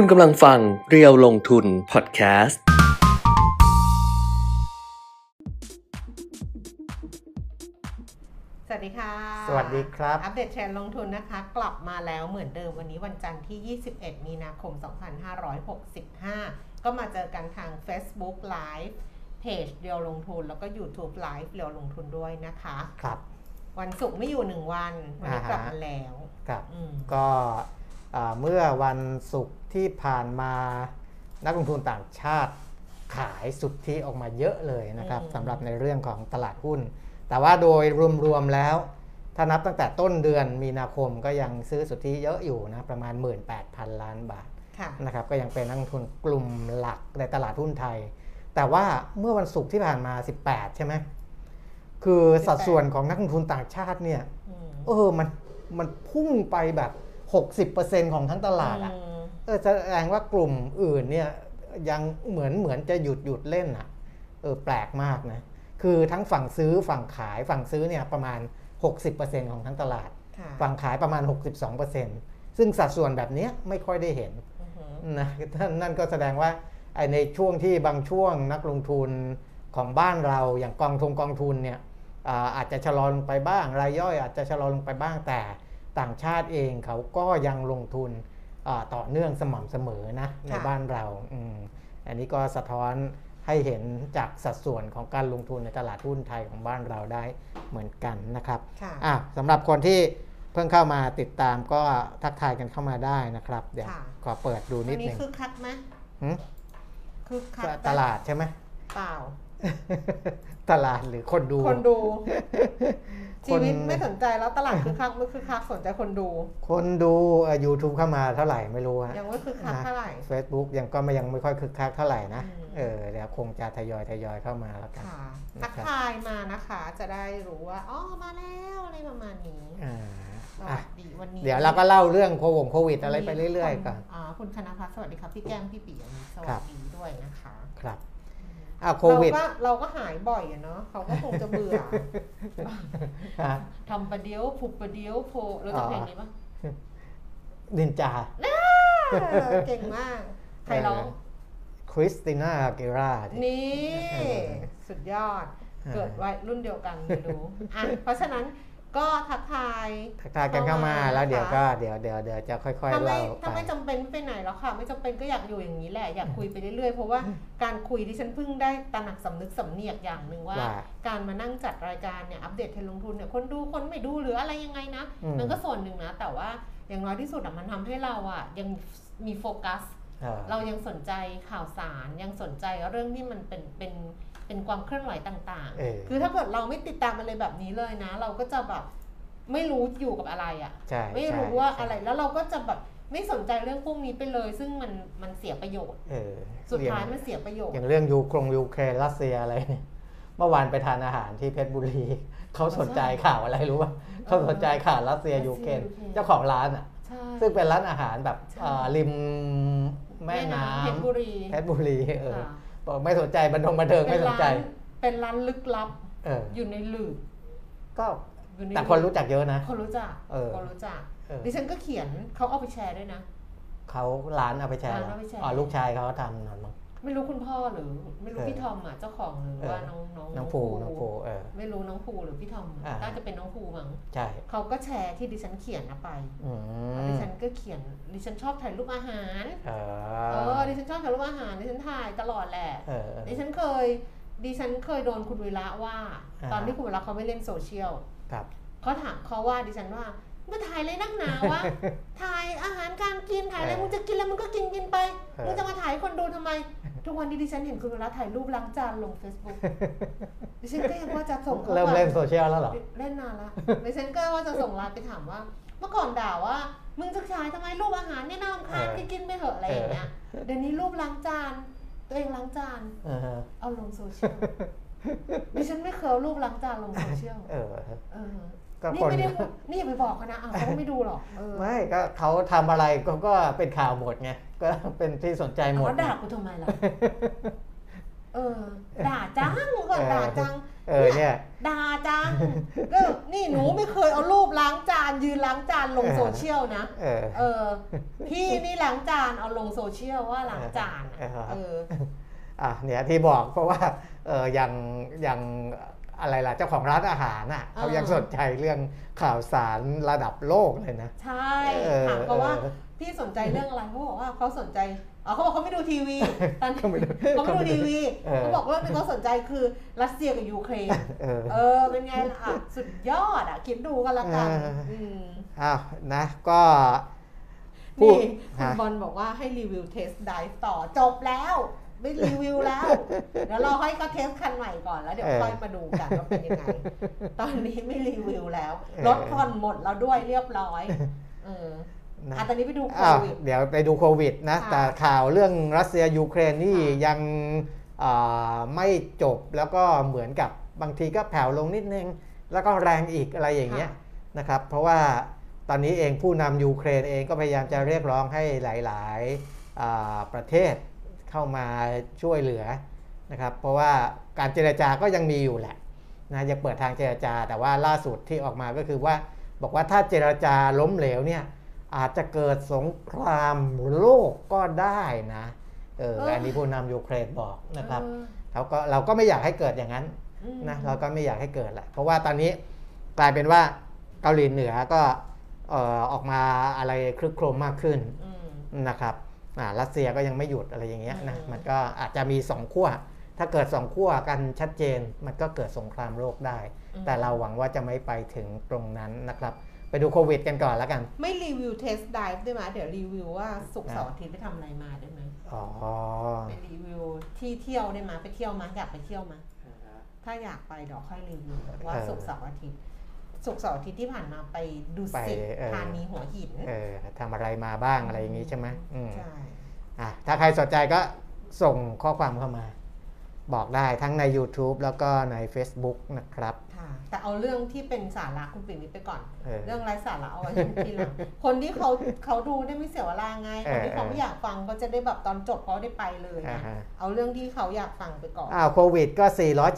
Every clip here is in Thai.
คุณกำลังฟังเรียวลงทุนพอดแคสต์ สวัสดีค่ะ สวัสดีครับ อัปเดตเทรนด์ลงทุนนะคะ กลับมาแล้วเหมือนเดิมวันนี้วันจันทร์ที่ 21 มีนาคม 2565 ก็มาเจอกันทาง Facebook Live เพจเรียวลงทุน แล้วก็ YouTube Live เรียวลงทุนด้วยนะคะ ครับ วันศุกร์ไม่อยู่หนึ่งวัน วันนี้อ่าฮะกลับมาแล้ว ครับอืมก็อ่า เมื่อวันศุกร์ที่ผ่านมานักลงทุนต่างชาติขายสุทธิออกมาเยอะเลยนะครับสำหรับในเรื่องของตลาดหุ้น แต่ว่าโดยรวมๆแล้ว ถ้านับตั้งแต่ต้นเดือนมีนาคมก็ยังซื้อสุทธิเยอะอยู่นะประมาณ 18,000 ล้านบาทค่ะนะครับก็ยังเป็นนักลงทุนกลุ่มหลักในตลาดหุ้นไทย แต่ว่าเมื่อวันศุกร์ที่ผ่านมา 18 ใช่ไหมคือสัดส่วนของนักลงทุนต่างชาติเนี่ยอืมเออมันมันพุ่งไปแบบ 60%ของทั้งตลาดอะอืมเออแสดงว่ากลุ่มอื่นเนี่ยยังเหมือนเหมือนจะหยุดหยุดเล่นอะเออแปลกมากนะคือทั้งฝั่งซื้อฝั่งขายฝั่งซื้อเนี่ยประมาณ 60%ของทั้งตลาดค่ะฝั่งขายประมาณ 62%ซึ่งสัดส่วนแบบเนี้ยไม่ค่อยได้เห็นอือหือนะนั่นก็แสดงว่าไอ้ในช่วงที่บางช่วงนักลงทุนของบ้านเราอย่างกองทุนกองทุนเนี่ยอาอาจจะชะลอลงไปบ้าง รายย่อยอาจจะชะลอลงไปบ้างแต่ ต่างชาติเองเขาก็ยังลงทุนอ่าต่อเนื่องสม่ำเสมอนะในบ้านเราอืมอันนี้ก็สะท้อนให้เห็นจากสัดส่วนของการลงทุนในตลาดหุ้นไทยของบ้านเราได้เหมือนกันนะครับค่ะอะสำหรับคนที่เพิ่งเข้ามาติดตามก็ทักทายกันเข้ามาได้นะครับ เดี๋ยวค่ะขอเปิดดูนิวัดนหนี้นึ่งคือคักไหมหึคือคักไหมตลาดใช่ไหมเปล่า ตลาดหรือคนดูคนดูค ชีนวิตไม่สนใจแล้วตลาดคือคักไม่คือคักสนใจคนดู คนดูยูทูบเข้ามาเท่าไหร่ไม่รู้ฮะยังไม่คือคักเท่าไหร่เฟซบุ๊กยังก็ไม่ยังไม่ค่อยคึกคักเท่าไหร่นะอืมเออเดี๋ยวคงจะทยอยทยอยเข้ามาแล้วกันค่ะนะทักครับทายมานะคะ จะได้รู้ว่าอ๋อมาแล้วอะไรประมาณนี้อ่าสอะวัสดีวันนี้เดี๋ยวเราก็เล่าเรื่องโควงโควิดอะไรไปเรื่อยมีๆก่อนอ่าคุณคณพัฒน์สวัสดีครับพี่แก้มพี่ปียมีสครัวัสบดีด้วยนะคะ ครับ อะโควิด เราก็เราก็หายบ่อยอะเนาะเขาก็คงจะเบื่อฮะทำประเดียวผูกประเดียวโพรู้จักเพลงนี้ปะนินจาเออเก่งมาก ใครร้องคริสติน่าเกราดินี่เออสุดยอดเออเกิดวัยรุ่นเดียวกันไม่รู้อะเพราะฉะนั้น ก็ทักทายทักทายกันเข้ามาเข้ามาแล้วเดี๋ยวนะคะก็เดี๋ยวเดี๋ยวเดี๋ยวจะค่อยถ้าๆไม่เล่าถ้าไปไม่จำเป็นไม่ไปไหนแล้วค่ะ ไม่จำเป็นก็อยากอยู่อย่างนี้แหละอยากคุยไปเรื่อยๆเพราะว่าการคุยที่ฉันเพิ่งได้ตระหนักสำนึกสำเนียกอย่างหนึ่งว่าว่า การมานั่งจัดรายการเนี่ยอัปเดตเทรนด์ลงทุนเนี่ยคนดูคนไม่ดูหรืออะไรยังไงนะอืมมันก็ส่วนหนึ่งนะแต่ว่าอย่างน้อยที่สุดอะมันทำให้เราอะยังมีโฟกัสเออเรายังสนใจข่าวสารยังสนใจเรื่องที่มันเป็นเป็น เป็นความเคลื่อนไหวต่างเออๆคือถ้าเกิดเราไม่ติดตามอะไรแบบนี้เลยนะ เราก็จะแบบไม่รู้อยู่กับอะไรอะ่ะใช่ไม่รู้ใช่ว่าใช่อะไรแล้วเราก็จะแบบไม่สนใจเรื่องพวกนี้ไปเลย ซึ่งมันมันเสียประโยชน์เออสุดท้ายองมันเสียประโยชน์ อย่างเรื่องยูกรงยูเครนรัสเซียอะไรเนี่ยเมื่อวานไปทานอาหารที่เพชรบุรีเขาสนใจข่าวอะไรรู้ป่ะเขาสนใจข่าวรัสเซียรัสเซียยูเครนยูเครนเจ้าของร้านอะใช่ซึ่งเป็นร้านอาหารแบบใช่เอ่อริมแม่น้เพชรบุรีำเพชรบุรีเออค่ะ บอกไม่สนใจบันทงบันเทิงไม่สนใจร้านเป็นร้านลึกลับเอออยู่ในหลืบก็อยู่ในแต่คนรู้จักเยอะนะ คนรู้จักเออคนรู้จักเออดิฉันก็เขียนเขาเอาไปแชร์ด้วยนะเขาร้านเอาไปแชร์ร้านเอาไปแชร์อ๋อลูกชายเขาทำนั่นมั้ง ไม่รู้คุณพ่อหรือ ไม่รู้เออพี่ทอมอะเจ้าของหรือเออว่าน้องน้องน้องภูน้องภูเออไม่รู้น้องภูหรือพี่ทอมอ่าน่าจะเป็นน้องภูมั้งใช่เขาก็แชร์ที่ดิฉันเขียนนะไปอืแล้วมดิฉันก็เขียนดิฉันชอบถ่ายรูปอาหารเอเอออดิฉันชอบถ่ายรูปอาหารดิฉันถ่ายตลอดแหละเออดิฉันเคยดิฉันเคยโดนคุณวิระว่าอ่า ตอนที่คุณวิระเขาไม่เล่นโซเชียลครับเขาถามเขาว่าดิฉันว่า มาถ่ายอะไรนักหนาวะ ถ่ายอาหารการกินถ่ายอะไรเออมึงจะกินแล้วมึงก็กินกินไปเออมึงจะมาถ่ายให้คนดูทำไม ทุกวันนี้ดิฉันเห็นคุณวิระถ่ายรูปล้างจานลง Facebook ดิฉันก็ยังว่าจะส่งข้อความเริ่มเล่นโซเชียลแล้วเหรอ เล่นนานละดิฉันก็ว่าจะส่งไลน์ไปถามว่า เมื่อก่อนด่าว่า มึงจะฉายทำไมรูปอาหารเนี่ยน่ารำคาญเออกินกินไปเหอะอะไรอย่างเงี้ย เดี๋ยวนี้รูปล้างจาน ตัวเองล้างจาน เออเอาลงโซเชียลดิฉันไม่เคยเอารูปล้างจานลงโซเชียลเออเออ ก็นี่คนไม่ได้นี่อย่าไปบอกเขานะอะเขาก็ไม่ดูหรอกเออไม่ก็เขาทำอะไรก็ก็เป็นข่าวหมดไงก็เป็นที่สนใจหมด เขาด่ากูทำไมล่ะเอเออด่าจังก็เออด่าจังเออเนี่ยด่าจังก็นี่หนูไม่เคยเอารูปล้างจานยืนล้างจานลงเออโซเชียลนะเออ เออ พี่นี่ล้างจานเอาลงโซเชียลว่าล้างจานอะเออเอออะเนี่ยที่บอกเพราะว่าเอออย่างอย่าง อะไรล่ะเจ้าของร้านอาหารน่ะอ่าเขายังสนใจเรื่องข่าวสารระดับโลกเลยนะ ใช่เออถามเขาว่าเออพี่สนใจเรื่องอะไรเขาบอกว่าเขาสนใจอ๋อเขาบอกเขาไม่ดูทีวีตอนเขาไม่ดูเขาไม่ดูทีวีเออเขาบอกเรื่องที่เขาสนใจคือรัสเซียกับยูเครนเออเออเป็นไงล่ะอะสุดยอดอะคิดดูกันละกันเอออืมอ้าวนะก็พูนี่ดคุณฮะบอลบอกว่าให้รีวิว test drive ต่อจบแล้ว ไม่รีวิวแล้ว เดี๋ยวเราให้เขา test คันใหม่ก่อนแล้วเดี๋ยวเออค่อยมาดูกันว่าเป็นยังไง ตอนนี้ไม่รีวิวแล้วเออรถผ่อนหมดแล้วด้วยเรียบร้อยเออนะอะตอนนี้ไปดูโคอ้าววิดเดี๋ยวไปดูโควิดนะค่ะแต่ข่าวเรื่องรัสเซียยูเครนนี่ค่ะยังอ่าไม่จบแล้วก็เหมือนกับบางทีก็แผ่วลงนิดนึง แล้วก็แรงอีกอะไรอย่างเงี้ยนะครับ เพราะว่าตอนนี้เองผู้นำยูเครนเองก็พยายามจะเรียกร้องให้หลายๆอ่าประเทศ เข้ามาช่วยเหลือนะครับ เพราะว่าการเจรจาก็ยังมีอยู่แหละนะยังเปิดทางเจรจา แต่ว่าล่าสุดที่ออกมาก็คือว่า บอกว่าถ้าเจรจาล้มเหลวเนี่ยอาจจะเกิดสงครามโลกก็ได้นะเออเอออัอันนี้ผู้นำยูเครนบอกนะครับเออเขาก็เราก็ไม่อยากให้เกิดอย่างนั้นอืมนะเราก็ไม่อยากให้เกิดแหละเพราะว่าตอนนี้กลายเป็นว่าเกาหลีเหนือก็เอ่อออกมาอะไรคลึกโครมมากขึ้นอืมนะครับอ่า รัสเซียก็ยังไม่หยุดอะไรอย่างเงี้ยนะอืมมันก็อาจจะมีสองขั้วถ้าเกิดสองขั้วกันชัดเจนมันก็เกิดสงครามโลกได้ แต่เราหวังว่าจะไม่ไปถึงตรงนั้นนะครับ ไปดูโควิดกันก่อนแล้วกัน ไม่รีวิว test drive ได้ไหมเดี๋ยวรีวิวว่าศุกร์เสาร์อาทิตย์ไปทำอะไรมาได้ไหมอ๋อไปรีวิวที่เที่ยวได้ไหมไปเที่ยวมาอยากไปเที่ยวมาถ้าอยากไปเดี๋ยวค่อยรีวิวว่าเออศุกร์เสาร์อาทิตย์ ศุกร์เสาร์อาทิตย์ที่ผ่านมาไปดูไปสิตเออธานีหัวหินเออทำอะไรมาบ้างอะไรอย่างงี้ใช่ไหมอืมใช่อะถ้าใครสนใจก็ส่งข้อความเข้ามา บอกได้ทั้งใน YouTube แล้วก็ใน Facebook นะครับค่ะ แต่เอาเรื่องที่เป็นสาระคุณปิ่นนี้ไปก่อน เออ เรื่องไร้สาระเอาไว้ทีหลังคนที่เขาเขาดูได้ไม่เสียเวลาไงคนที่เขาไม่อยากฟังก็จะได้แบบตอนจบเขาได้ไปเลยอ่านะฮะเอาเรื่องที่เขาอยากฟังไปก่อน อ้าวโควิดก็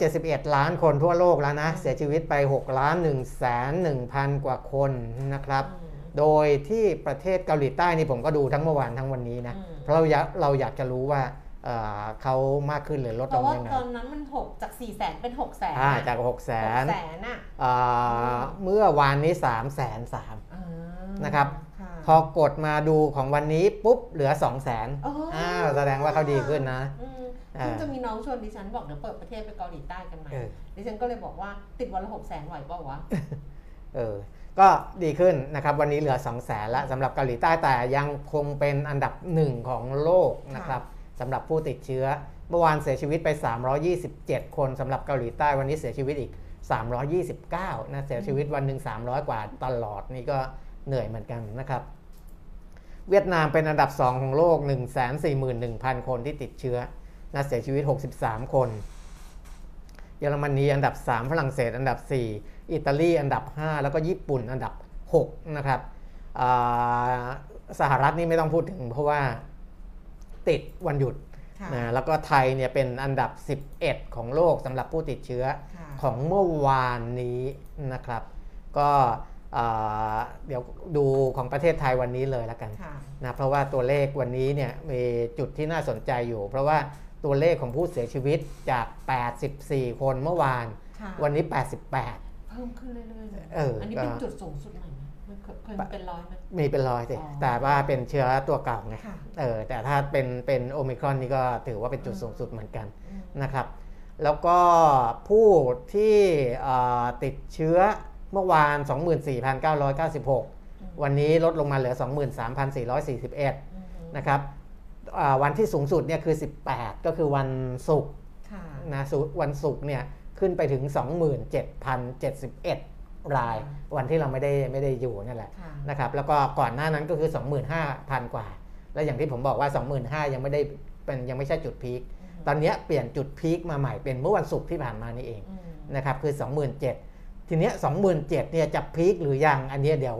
471 ล้านคนทั่วโลกแล้วนะ เสียชีวิตไป 6 ล้าน1แสน1พันกว่าคนนะครับ อืม โดยที่ประเทศเกาหลีใต้นี่ผมก็ดูทั้งเมื่อวานทั้งวันนี้นะ อืม เพราะเราอยากเราอยากจะรู้ว่า เอ่อเขามากขึ้นหรือลดเพลราะงว่ายังไงตอนนั้นมันหกจากสี่แสนเป็นหกแสนอ่าจาก6แสนแสนอะอ่าเมื่อวานนี้3แสนสามอ่านะครับค่ะพอกดมาดูของวันนี้ปุ๊บเหลือ 2 0 0แสนอ๋ออ่อ้าวแสดงว่าเขาดีขึ้นนะอืมอ่าเพิ่งจะมีน้องชวนดิฉันบอกเดี๋ยวเปิดประเทศไปเกาหลีใต้กันไหมเออดิฉันก็เลยบอกว่าติดวันละหกแสนไหวเปล่าวะเออก็ดีขึ้นนะครับวันนี้เหลือ2 0 0แสนละสำหรับเกาหลีใต้แต่ยังคงเป็นอันดับหนึ่งของโลกนะครับ สำหรับผู้ติดเชื้อ เมื่อวานเสียชีวิตไป 327 คนสำหรับเกาหลีใต้วันนี้เสียชีวิตอีก 329นะเสียชีวิตวันหนึ่ง300 กว่าตลอดนี่ก็เหนื่อยเหมือนกันนะครับ เวียดนามเป็นอันดับ 2 ของโลก 141,000 คนที่ติดเชื้อนะเสียชีวิต 63 คนเยอรมนีอันดับ 3 ฝรั่งเศสอันดับ 4 อิตาลีอันดับ 5 แล้วก็ญี่ปุ่นอันดับ 6 นะครับอ่าสหรัฐนี่ไม่ต้องพูดถึงเพราะว่า ติดวันหยุดค่ะนะแล้วก็ไทยเนี่ยเป็นอันดับ 11 ของโลกสำหรับผู้ติดเชื้อค่ะของเมื่อวานนี้นะครับ ก็อ่าเดี๋ยวดูของประเทศไทยวันนี้เลยแล้วกันค่ะนะเพราะว่าตัวเลขวันนี้เนี่ยมีจุดที่น่าสนใจอยู่ เพราะว่าตัวเลขของผู้เสียชีวิตจาก 84 คนเมื่อวานค่ะวันนี้ 88 เพิ่มขึ้นเรื่อยๆเลยเอออันนี้ก็เป็นจุดสูงสุดใหม่ไหมมัน เคยเคยเป็นร้อยไหมมีเป็นร้อยสิอ๋อแต่ว่าเป็นเชื้อตัวเก่าไงค่ะเออแต่ถ้าเป็นเป็นโอมิครอนนี่ก็ถือว่าเป็นจุดสูงสุดเหมือนกันอืมนะครับ แล้วก็ผู้ที่เอ่อติดเชื้อเมื่อวาน 24,996 วันนี้ลดลงมาเหลือ 23,441อืมนะครับอ่าวันที่สูงสุดเนี่ยคือ 18 ก็คือวันศุกร์ค่ะนะศุวันศุกร์เนี่ยขึ้นไปถึง 27,071 รายวันที่เราไม่ได้ไม่ได้อยู่นั่นแหละค่ะนะครับแล้วก็ก่อนหน้านั้นก็คือ 25,000 กว่า แล้วอย่างที่ผมบอกว่า 25,000 ยังไม่ได้เป็นยังไม่ใช่จุดพีคตอนเนี้ยเปลี่ยนจุดพีคมาใหม่เป็นเมื่อวันศุกร์ที่ผ่านมานี่เองอืมนะครับคือ 27,000 ทีเนี้ย27,000เนี่ยจะพีคหรือยังอันเนี้ยเดี๋ยว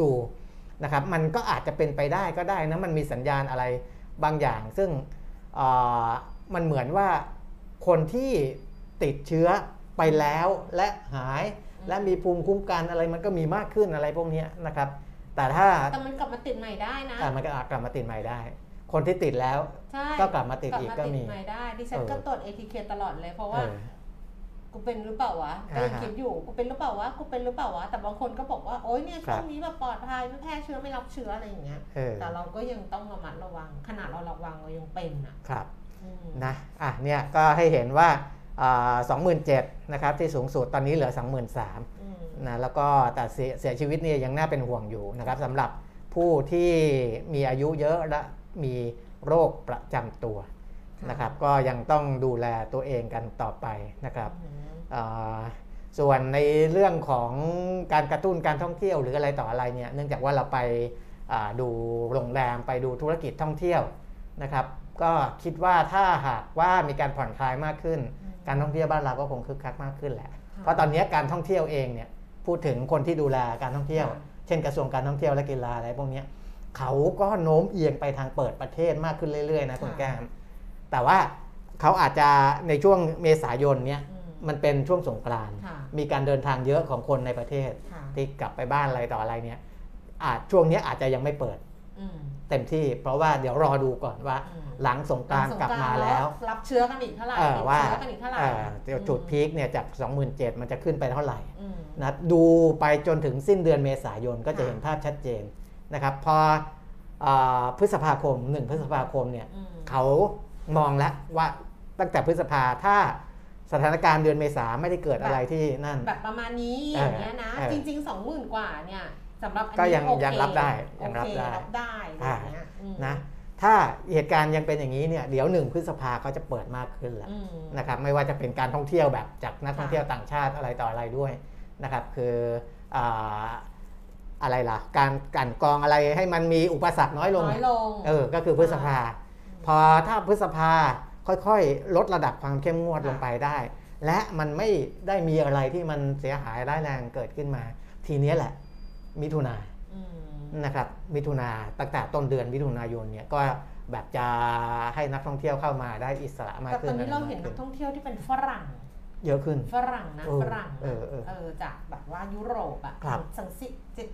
ดูนะครับมันก็อาจจะเป็นไปได้ก็ได้นะมันมีสัญญาณอะไรบางอย่าง ซึ่งเอ่อมันเหมือนว่าคนที่ติดเชื้อไปแล้วและหายอืม และมีภูมิคุ้มกันอะไรมันก็มีมากขึ้นอะไรพวกเนี้ยนะครับ แต่ถ้าแต่มันกลับมาติดใหม่ได้นะอะมันก็อาจกลับมาติดใหม่ได้ คนที่ติดแล้วใช่ก็กลับมาติดอีกก็มีใหม่ได้ดิฉันเออก็ตรวจ ATK ตลอดเลยเพราะเอว่าอกูเป็นหรือเปล่าวะก็อ่ายังฮะคิดอยู่กูเป็นหรือเปล่าวะกูเป็นหรือเปล่าวะแต่บางคนก็บอกว่าโอ๊ยเนี่ยครัช่บวงนี้แบบปลอดภัยไม่แพร่เชื้อไม่รับเชื้ออะไรอย่างเงี้ยเออแต่เราก็ยังต้องระมัดระวัง ขนาดเราระวังเรายังเป็นอะครับอืมนะอะเนี่ยก็ให้เห็นว่า สองหมื่นเจ็ดนะครับที่สูงสุดตอนนี้เหลือ 2 3 0 0 0อืมนะแล้วก็แต่เสียเสียชีวิตเนี่ยยังน่าเป็นห่วงอยู่นะครับสำหรับผู้ที่มีอายุเยอะและมีโรคประจำตัวค่ะนะครับก็ยังต้องดูแลตัวเองกันต่อไปนะครับอืมอ่าส่วนในเรื่องของการกระตุ้นการท่องเที่ยวหรืออะไรต่ออะไรเนี่ยเนื่องจากว่าเราไปอ่าดูโรงแรมไปดูธุรกิจท่องเที่ยวนะครับ ก็คิดว่าถ้าหากว่ามีการผ่อนคลายมากขึ้น การท่องเที่ยวบ้านเราก็คงคึกคักมากขึ้นแหละ เพราะตอนนี้การท่องเที่ยวเองเนี่ยพูดถึงคนที่ดูแลการท่องเที่ยวค่ะเช่นกระทรวงการท่องเที่ยวและกีฬาอะไรพวกเนี้ยเขาก็โน้มเอียงไปทางเปิดประเทศมากขึ้นเรื่อยๆนะคุณแก้มแต่ว่าเขาอาจจะในช่วงเมษายนเนี่ยอืมมันเป็นช่วงสงกรานต์ค่ะมีการเดินทางเยอะของคนในประเทศค่ะที่กลับไปบ้านอะไรต่ออะไรเนี่ยอาจช่วงเนี้ยอาจจะยังไม่เปิดอืม เต็มที่ เพราะว่าเดี๋ยวรอดูก่อนว่าอืมหลังสงกรานต์กลับมาแล้ว รับเชื้อกันอีกเท่าไหร่เออติดว่าเชื้อกันอีกเท่าไหร่เออเดี๋ยวจุดพีคเนี่ยจาก 27,000มันจะขึ้นไปเท่าไหร่อืมนะดูไปจนถึงสิ้นเดือนเมษายนก็จะค่ะเห็นภาพชัดเจนนะครับพอเออพฤษภาคม1พฤษภาคมเนี่ยอืมเขามองแล้วว่าตั้งแต่พฤษภาถ้าสถานการณ์เดือนเมษาไม่ได้เกิดอะไรที่นั่น แบบประมาณนี้เอออย่างเงี้ยนะเออจริงๆสองหมื่นกว่าเนี่ย สำหรับอันก็นี้ยังโอเคยังรับได้ยังโอรับเคได้รับได้อะไรอย่างเงี้ยอืมนะถ้าเหตุการณ์ยังเป็นอย่างนี้เนี่ยเดี๋ยวหนึ่งพฤษภาเขาจะเปิดมากขึ้นแล้วอืมนะครับไม่ว่าจะเป็นการท่องเที่ยวแบบจากนักค่ะท่องเที่ยวต่างชาติอะไรต่ออะไรด้วยนะครับคืออาอะไรล่ะ การกลันกรองอะไรให้มันมีอุปสรรคน้อยลงน้อยลงเออก็คือพฤษภา พอถ้าพฤษภาค่อยๆ ลดระดับความเข้มงวดค่ะลงไปได้ และมันไม่ได้มีอะไรที่มันเสียหายร้ายแรงเกิดขึ้นมา ทีเนี้ยแหละ มิถุนาอืมนะครับ มิถุนาตั้งแต่ต้นเดือนมิถุนายนเนี่ยก็แบบจะให้นักท่องเที่ยวเข้ามาได้อิสระมากแต่ขึ้ตนอนนี้เราะเห็นมนักกขึ้ท่องเที่ยวที่เป็นฝรั่ง เยอะขึ้น ฝรั่งนะเออฝรั่งนะเออเออเออจากแบบว่ายุโรปอะครับสังสิจิ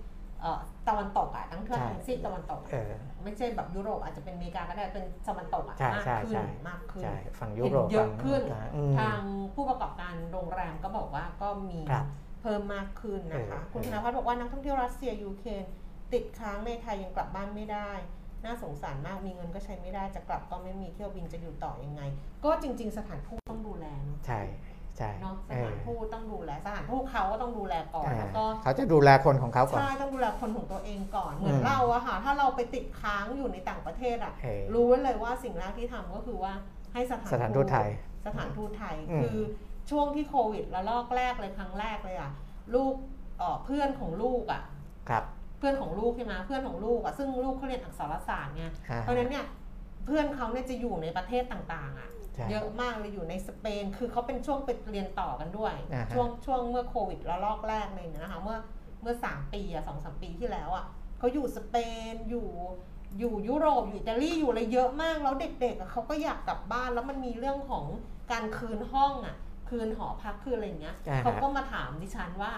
เอ่อตะวันตกอะทั้งเทือกใช่ทั้งซีกตะวันตกอะเออไม่ใช่แบบยุโรปอาจจะเป็นอเมริกาก็ได้เป็นตะวันตกอะใช่มากใช่ขึ้ใช่นมากขึ้นใช่ฝั่งยุเห็นโรปเยอะฝั่งขึ้นอเมริกาอืมทางผู้ประกอบการโรงแรมก็บอกว่าก็มีครับ เพิ่มมากขึ้นนะคะเออคุณธนพัฒน์บอกว่านักท่องเที่ยวรัสเซียยูเครนติดค้างในไทยยังกลับบ้านไม่ได้ น่าสงสารมากมีเงินก็ใช้ไม่ได้จะกลับก็ไม่มีเที่ยวบินจะอยู่ต่อยังไง ก็จริง ๆ สถานทูตต้องดูแลเนอะใช่ใช่เนาะสเอถาอนทูตต้องดูแลสถานทูตเขาก็ต้องดูแลก่อนอ่าแล้วก็เขาจะดูแลคนของเขาก่อนใช่ต้องดูแลคนของตัวเองก่อนเหมือนอืมเราอะค่ะถ้าเราไปติดค้างอยู่ในต่างประเทศอะเออรู้ไว้เลยว่าสิ่งแรกที่ทำก็คือว่าให้สถานสถานทูตไทยสถานทูตไทยอืมคือ ช่วงที่โควิดระลอกแรกเลยครั้งแรกเลยอะลูกเอ่อเพื่อนของลูกอะครับเพื่อนของลูกใช่ไหมเพื่อนของลูกอะซึ่งลูกเขาเรียนอักษรศาสตร์ไงอ่าเพราะฉะนั้นเนี่ยเพื่อนเขาเนี่ยจะอยู่ในประเทศต่างๆอะใช่เยอะมากเลยอยู่ในสเปน คือเขาเป็นช่วงไปเรียนต่อกันด้วยอ่าฮะช่วงช่วงเมื่อโควิดระลอกแรกเลยเนี่ยนะคะเมื่อเมื่อสามปีอะสองสามปีที่แล้วอะเขาอยู่สเปนอยู่อยู่ยุโรปอยู่อิตาลีอยู่อะไรเยอะมากแล้วเด็กๆอะเขาก็อยากกลับบ้านแล้วมันมีเรื่องของการคืนห้องอะ คืนหอพักคืนอะไรอย่างเงี้ยอ่าฮะ เขาก็มาถามดิฉันว่า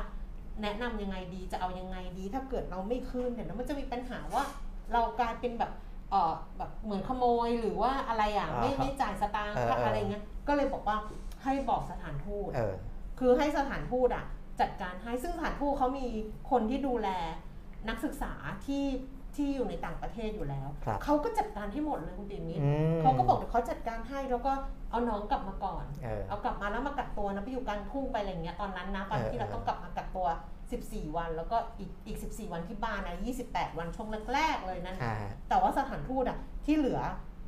แนะนำยังไงดีจะเอายังไงดี ถ้าเกิดเราไม่คืนเนี่ยแล้วมันจะมีปัญหาว่า เรากลายเป็นแบบเออแบบเหมือนขโมยหรือว่าอะไรอะไม่อ่าฮะไม่จ่ายสตางค์เออเอออ อะไรเงี้ยก็เลยบอกว่าให้บอกสถานทูต เออ คือให้สถานทูตอะจัดการให้ซึ่งสถานทูตเขามีคนที่ดูแลนักศึกษาที่ ที่อยู่ในต่างประเทศอยู่แล้ว ครับเขาก็จัดการให้หมดเลยคุณปิ่มมิตรอืมเขาก็บอกเดี๋ยวเขาจัดการให้แล้วก็เอาน้องกลับมาก่อน เออ เอากลับมาแล้วมากักตัวนะไปอยู่กลางทุ่งไปอะไรอย่างเงี้ยตอนนั้นนะตอนเออที่เราเออ ต้องกลับมากักตัว 14 วัน แล้วก็อีกอีก 14 วันที่บ้านนะ 28 วันช่วงแรกๆเลยนั่นอ่า แต่ว่าสถานทูตอะที่เหลือ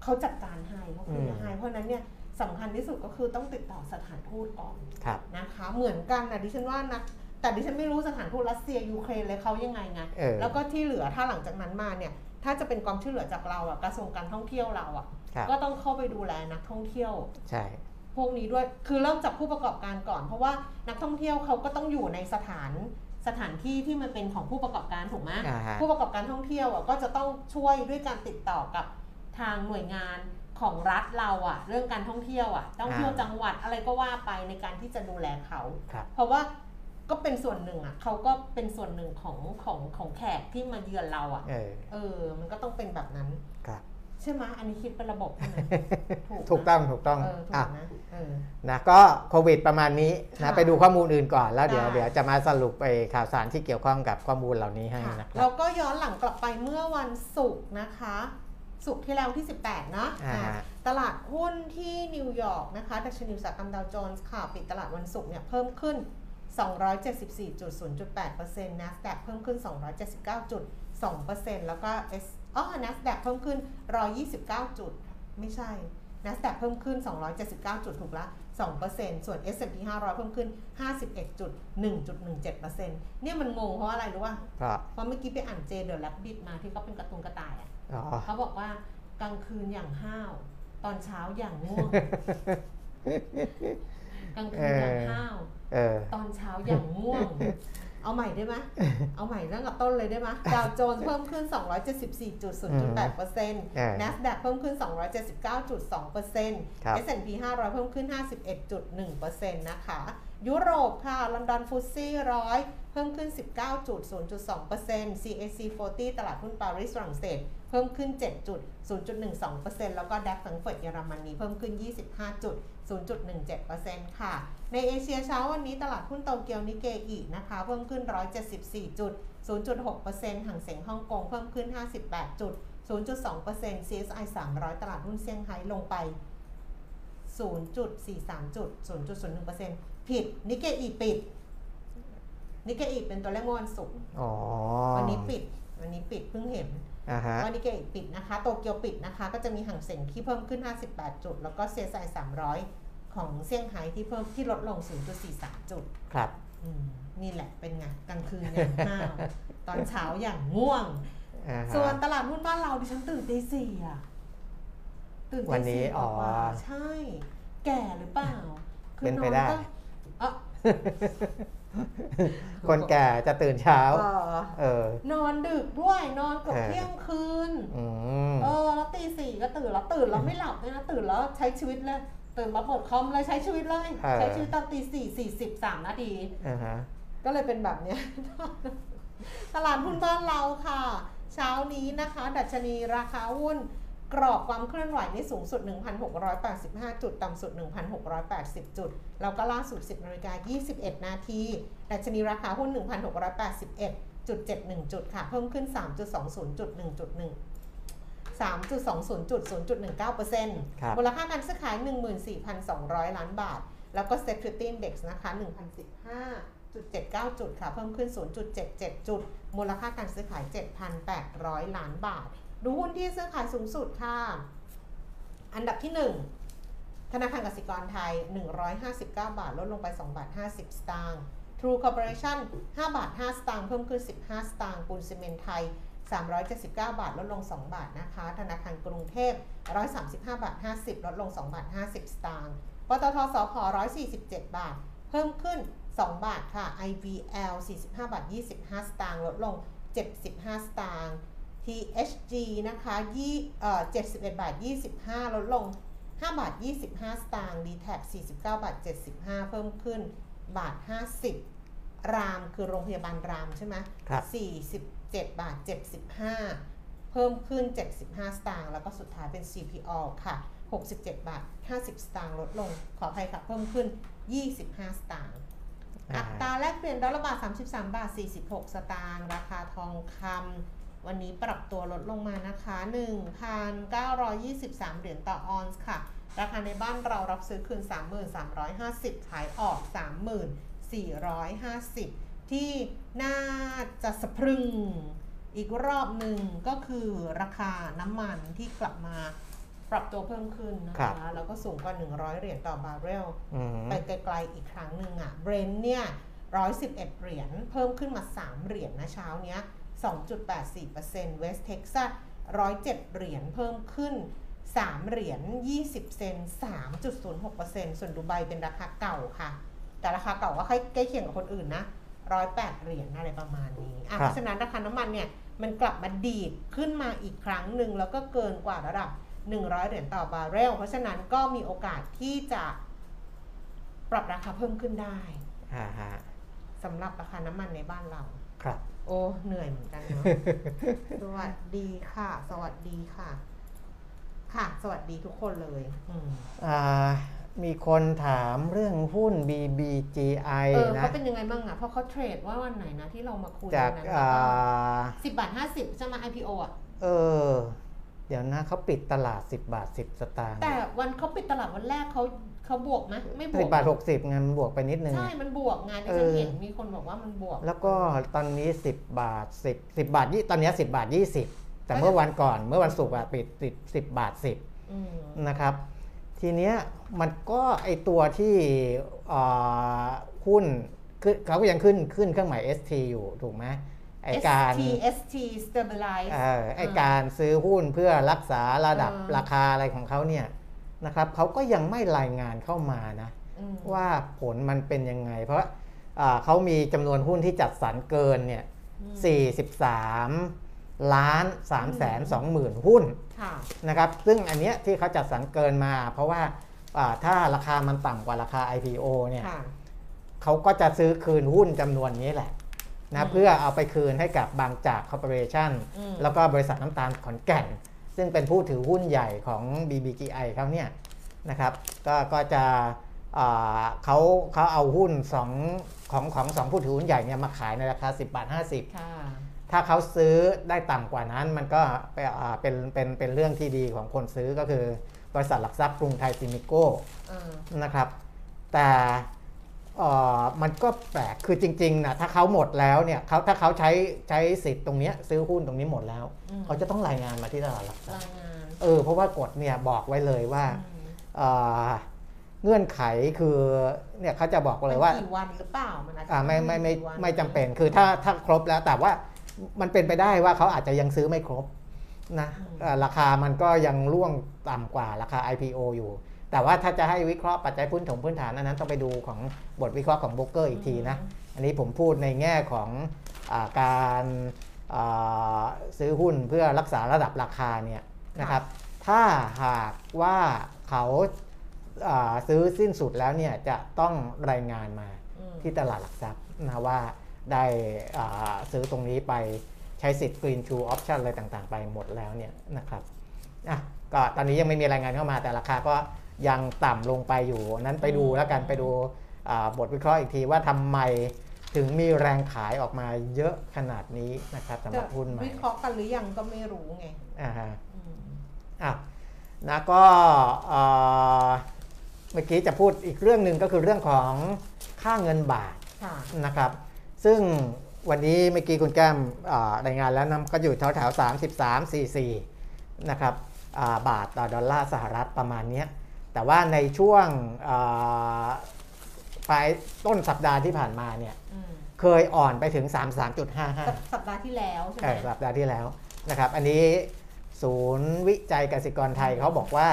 เขาจัดการให้เขาเคลียอืร์มให้เพราะฉะนั้นเนี่ยสำคัญที่สุดก็คือต้องติดต่อสถานทูตก่อน ครับ นะคะเหมือนกันนะดิฉันว่านะ แต่ดิฉันไม่รู้สถานทูตรัสเซียยูเครนเลยเขายังไงไงเออแล้วก็ที่เหลือถ้าหลังจากนั้นมาเนี่ยถ้าจะเป็นความช่วยเหลือจากเราอะกระทรวงการท่องเที่ยวเราอะครับก็ต้องเข้าไปดูแลนักท่องเที่ยว ใช่ พวกนี้ด้วยคือเริ่มจากผู้ประกอบการก่อน เพราะว่านักท่องเที่ยวเขาก็ต้องอยู่ในสถานสถานที่ที่มันเป็นของผู้ประกอบการถูกไหมอ่าฮะผู้ประกอบการท่องเที่ยวอะก็จะต้องช่วยด้วยการติดต่อกับทางหน่วยงานของรัฐเราอะเรื่องการท่องเที่ยวอะท่องเที่ยวอ่าจังหวัดอะไรก็ว่าไปในการที่จะดูแลเขาครับเพราะว่า ก็เป็นส่วนหนึ่งอะเขาก็เป็นส่วนหนึ่งของของของแขกที่มาเยือนเราอะเออ เออ มันก็ต้องเป็นแบบนั้น ครับ ใช่ไหมอันนี้คิดเป็นระบบใช่ไหมถูกนะถูกต้องถูกต้องเออถูอะกนะเออ นะก็โควิดประมาณนี้นะค่ะไปดูข้อมูลอื่นก่อนแล้วเดี๋ยวได้ เดี๋ยวจะมาสรุปไปข่าวสารที่เกี่ยวข้องกับข้อมูลเหล่านี้ให้ค่ะนะครัแล้บวก็ย้อนหลังกลับไปเมื่อวันศุกร์นะคะ ศุกร์ที่แล้วที่ 18 นะอ่าอ่าตลาดหุ้นที่นิวยอร์กนะคะดัชนีอุตสาหกรรมดาวโจนส์ค่ะ ปิดตลาดวันศุกร์เนี่ยเพิ่มขึ้น 274.0.8% NASDAQ เพิ่มขึ้น 279.2%แล้วก็ S อ๋อ NASDAQ เพิ่มขึ้น 129 จุด ไม่ใช่ NASDAQ เพิ่มขึ้น 279 จุดถูกละ 2%ส่วน S&P 500 เพิ่มขึ้น 51.1.17%เนี่ยมันงงเพราะอะไรรู้ป่ะก็เพราะเมื่อกี้ไปอ่านเจเดอ r แ b บ i t มาที่เขาเป็นการ์ตูนกระต่ายอะอ๋อเขาบอกว่ากลางคืนอย่างห้าว ตอนเช้าอย่างง่วง กลางคืนอย่างห้าวเออ ตอนเช้าอย่างง่วง เอาใหม่ได้ไหมเอาใหม่เริ่มกับต้นเลยได้ไหมดาวโจนส์เพิ่มขึ้น 274.0.8%เออ NASDAQ เพิ่มขึ้น 279.2%ครับ S&P 500 เพิ่มขึ้น 51.1%นะคะยุโรปค่ะ ลอนดอน FTSE ร้อยเพิ่มขึ้น 19.0.2% CAC 40 ตลาดหุ้นปารีสฝรั่งเศส เพิ่มขึ้น 7.0.12%แล้วก็ DAX แฟรงก์เฟิร์ตเยอรมนีเพิ่มขึ้น 25.0.17%ค่ะ ในเอเชียเช้าวันนี้ตลาดหุ้นโตเกียวนิกเกอินะคะเพิ่มขึ้น 174.0.6%ฮั่งเส็งฮ่องกงเพิ่มขึ้น 58 จุด 0.2% CSI 300 ตลาดหุ้นเซี่ยงไฮ้ลงไป 0.43 จุด 0.01%ผิดนิเกอีปิดนิเกอีเป็นตัวเลขเมื่อวันศุกร์อ๋อวันนี้ปิด วันนี้ปิดเพิ่งเห็นอ่าฮะ ว่านิเกอีปิดนะคะ โตเกียวปิดนะคะ ก็จะมีห่างเสียงที่เพิ่มขึ้น 58 จุด แล้วก็ CSI 300 ของเซี่ยงไฮ้ที่เพิ่มที่ลดลง 0.43 จุด ครับอืมนี่แหละเป็นไงกลางคืนอย่างห้าวตอนเช้าอย่างง่วงอ่าฮะส่วนตลาดหุ้นบ้านเราดิฉันตื่นตีสี่อะตื่นวัตีนนี้สี่อ๋อกว่าๆใช่ แก่หรือเปล่าเป็นไปได้ก็เอ่อ คนแก่จะตื่นเช้าเอ่อเออ นอนดึกด้วยนอนเกือบเออเที่ยงคืนอืมเออแล้วตีสี่ก็ตื่นแล้วตื่นแล้วไม่หลับเลยนะตื่นแล้วใช้ชีวิตเลยตื่นมาเปิดคอมเลยใช้ชีวิตเลยเออใช้ชีวิตตอนตีสี่สี่สิบสามนาทีอ่าฮะก็เลยเป็นแบบเนี้ยตลาดหุ้นบ้านเราค่ะ เช้านี้นะคะ ดัชนีราคาหุ้น กรอบความเคลื่อนไหวในสูงสุด 1,685 จุด ต่ำสุด 1,680 จุด แล้วก็ล่าสุด 10นาฬิกา21 นาทีดัชนีราคาหุ้น 1,681.71 จุดค่ะ เพิ่มขึ้น 3.20จุด1.1 3.20.0.19%ครับมูลค่าการซื้อขาย 14,200 ล้านบาท แล้วก็ Security Index นะคะ 1,015.79 จุดค่ะ เพิ่มขึ้น 0.77 จุด มูลค่าการซื้อขาย 7,800 ล้านบาท ดูหุ้นที่ซื้อขายสูงสุดค่ะ อันดับที่ 1 ธนาคารกสิกรไทย 159 บาท ลดลงไป 2 บาท 50 สตางค์ True Corporation 5 บาท 5 สตางค์ เพิ่มขึ้น 15 สตางค์ ปูนซีเมนต์ไทย 379 บาท ลดลง 2 บาทนะคะ ธนาคารกรุงเทพ 135 บาท 50 ลดลง 2 บาท 50 สตางค์ ปตทสพ147 บาท เพิ่มขึ้น 2 บาทค่ะ IVL 45 บาท 25 สตางค์ ลดลง 75 สตางค์ THG นะคะยี่เอ่อ71 บาท 25 ลดลง 5 บาท 25 สตางค์ d t a c 49 บาท 75 เพิ่มขึ้นบาท 50 รามคือโรงพยาบาลรามใช่ไหมครับ47 บาท 75 เพิ่มขึ้น 75 สตางค์ แล้วก็สุดท้ายเป็น CPO ค่ะ 67 บาท 50 สตางค์ ลดลง ขออภัยค่ะ เพิ่มขึ้น 25 สตางค์อ่าอัตราแลกเปลี่ยนดอลลาร์บาท 33 บาท 46 สตางค์ ราคาทองคำ วันนี้ปรับตัวลดลงมานะคะ 1,923 เหรียญต่อออนซ์ค่ะ ราคาในบ้านเรารับซื้อคืน 3,350 ขายออก 3,450 ที่น่าจะสะพรึงอีกรอบหนึ่งก็คือราคาน้ำมันที่กลับมาปรับตัวเพิ่มขึ้นนะครัคะบแล้วก็สูงกว่า 100 เหรียญต่อบาร์เรลอืมไปไกลๆอีกครั้งหนึ่งอะ Brent เนี่ย 111 เหรียญเพิ่มขึ้นมา 3 เหรียญนะเช้าเนี้ย 2.84%เวสต์เท็กซัส107 เหรียญเพิ่มขึ้น 3 เหรียญ 20 เซนต์3.06%ส่วนดูไบเป็นราคาเก่าค่ะ แต่ราคาเก่าก็ใกล้เคียงกับคนอื่นนะ108 เหรียญอะไรประมาณนี้อะครับเพราะฉะนั้นราคาน้ำมันเนี่ยมันกลับมาดีดขึ้นมาอีกครั้งหนึ่งแล้วก็เกินกว่าระดับ 100 เหรียญต่อบาร์เรล เพราะฉะนั้นก็มีโอกาสที่จะปรับราคาเพิ่มขึ้นได้อ่าฮะสำหรับราคาน้ำมันในบ้านเราครับ โอ้เหนื่อยเหมือนกันเนาะสวัสดีค่ะ สวัสดีค่ะ ค่ะ สวัสดีทุกคนเลยอืมอ่ามีคนถามเรื่องหุ้น BBGI เออนะ เขาเป็นยังไงบ้างอะเพราะเขาเทรดว่าวันไหนนะที่เรามาคุยจากนั้นอ่า สิบบาทห้าสิบใช่ไหม IPO อะเออ เดี๋ยวนะเขาปิดตลาด 10 บาท 10 สตางค์แต่วันเขาปิดตลาดวันแรกเขา เขาบวกไหมไม่บวสิกบาท60เงินบวกไปนิดนึง ใช่ มันบวกงานที่เอฉันอเห็นมีคนบอกว่ามันบวก แล้วก็ตอนนี้10บาท10 10บาทยี่ตอนนี้10บาท20แต่เมื่อวันก่อนเมื่อวันศุกร์อะปิดติด10บาทอืม10นะครับ ทีเนี้ยมันก็ไอตัวที่อ่าหุ้นคือเขาก็ยังขึ้นขึ้นเครื่องหมาย ST อยู่ถูกไหมไอการ ST ST stabilize เออไอการซื้อหุ้นเพื่อรักษาระดับเออราคาอะไรของเขาเนี่ย นะครับเขาก็ยังไม่รายงานเข้ามานะอืมว่าผลมันเป็นยังไง เพราะอ่าเขามีจำนวนหุ้นที่จัดสรรเกินเนี่ยอืม43 ล้าน3แสน2หมื่นหุ้นค่ะนะครับ ซึ่งอันเนี้ยที่เขาจัดสรรเกินมา เพราะว่าอ่าถ้าราคามันต่ำกว่าราคา IPO เนี่ยค่ะเขาก็จะซื้อคืนหุ้นจำนวนนี้แหละอืนะมเพื่อเอาไปคืนให้กับบางจากคอร์ปอเรชั่นอืมแล้วก็บริษัทน้ำตาลขอนแก่น ซึ่งเป็นผู้ถือหุ้นใหญ่ของ BBGI เขาเนี่ยนะครับก็ก็จะอ่าเขาเขาเอาหุ้นสองของของสองผู้ถือหุ้นใหญ่เนี่ยมาขายในราคา 10 บาท 50ค่ะถ้าเขาซื้อได้ต่ำกว่านั้นมันก็ไปอ่าเป็นเป็นเป็นเรื่องที่ดีของคนซื้อก็คือบริษัทหลักทรัพย์กรุงไทยซิมิโก้เออนะครับแต่เอ่อ มันก็แปลกคือจริงๆนะถ้าเขาหมดแล้วเนี่ยเขาถ้าเขาใช้ใช้สิทธิ์ตรงเนี้ยซื้อหุ้นตรงนี้หมดแล้วอืมเขาจะต้องรายงานมาที่ตลาดหลักทรัพราย์ยงานเออเพราะว่ากฎเนี่ยบอกไว้เลยว่าอืมเอ่อเงื่อนไขคือเนี่ยเขาจะบอกเลยว่านกี่วันหรือเปล่ามันอาจจะอ่าไม่ไม่ไม่กี่วันไม่จำเป็นคือถ้าถ้าครบแล้วแต่ว่ามันเป็นไปได้ว่าเขาอาจจะยังซื้อไม่ครบนะเอ่อราคามันก็ยังร่วงต่ำกว่าราคา IPO อยู่ แต่ว่าถ้าจะให้วิเคราะห์ปัจจัยพื้นถงพื้นฐานอันนั้นต้องไปดูของบทวิเคราะห์ของโบรกเกอร์อีกทีนะ อันนี้ผมพูดในแง่ของอาการอ่าซื้อหุ้นเพื่อรักษาระดับราคาเนี่ยนะครับ ถ้าหากว่าเขาอ่าซื้อสิ้นสุดแล้วเนี่ยจะต้องรายงานมาอืมที่ตลาดหลักทรัพย์นะว่าได้อ่าซื้อตรงนี้ไปใช้สิทธิ์ Green True Option อะไรต่างๆ ไปหมดแล้วเนี่ยนะครับอะก็ตอนนี้ยังไม่มีรายงานเข้ามาแต่ราคาก็ ยังต่ำลงไปอยู่นั้นไปดูแล้วกันไปดูอ่าบทวิเคราะห์อีกทีว่าทำไมถึงมีแรงขายออกมาเยอะขนาดนี้นะครับสำหจะรับหุ้นใหม่วิเคราะห์กันหรือยังก็ไม่รู้ไงอ่าฮะอืมอะนะก็เอ่อเมื่อกี้จะพูดอีกเรื่องหนึ่งก็คือเรื่องของค่าเงินบาทค่ะนะครับ ซึ่งวันนี้เมื่อกี้คุณแก้มอ่ารายงานแล้วนะก็อยู่แถวแถวๆ33 44นะครับอ่าบาทต่อดอลลาร์สหรัฐประมาณเนี้ย แต่ว่าในช่วงอ่าปลายต้นสัปดาห์ที่ผ่านมาเนี่ยอืมเคยอ่อนไปถึง 33.55 สัปสัปดาห์ที่แล้วใช่ไหเอมอสัปดาห์ที่แล้วนะครับ อันนี้ศูนย์วิจัยกสิกรไทยเขาบอกว่า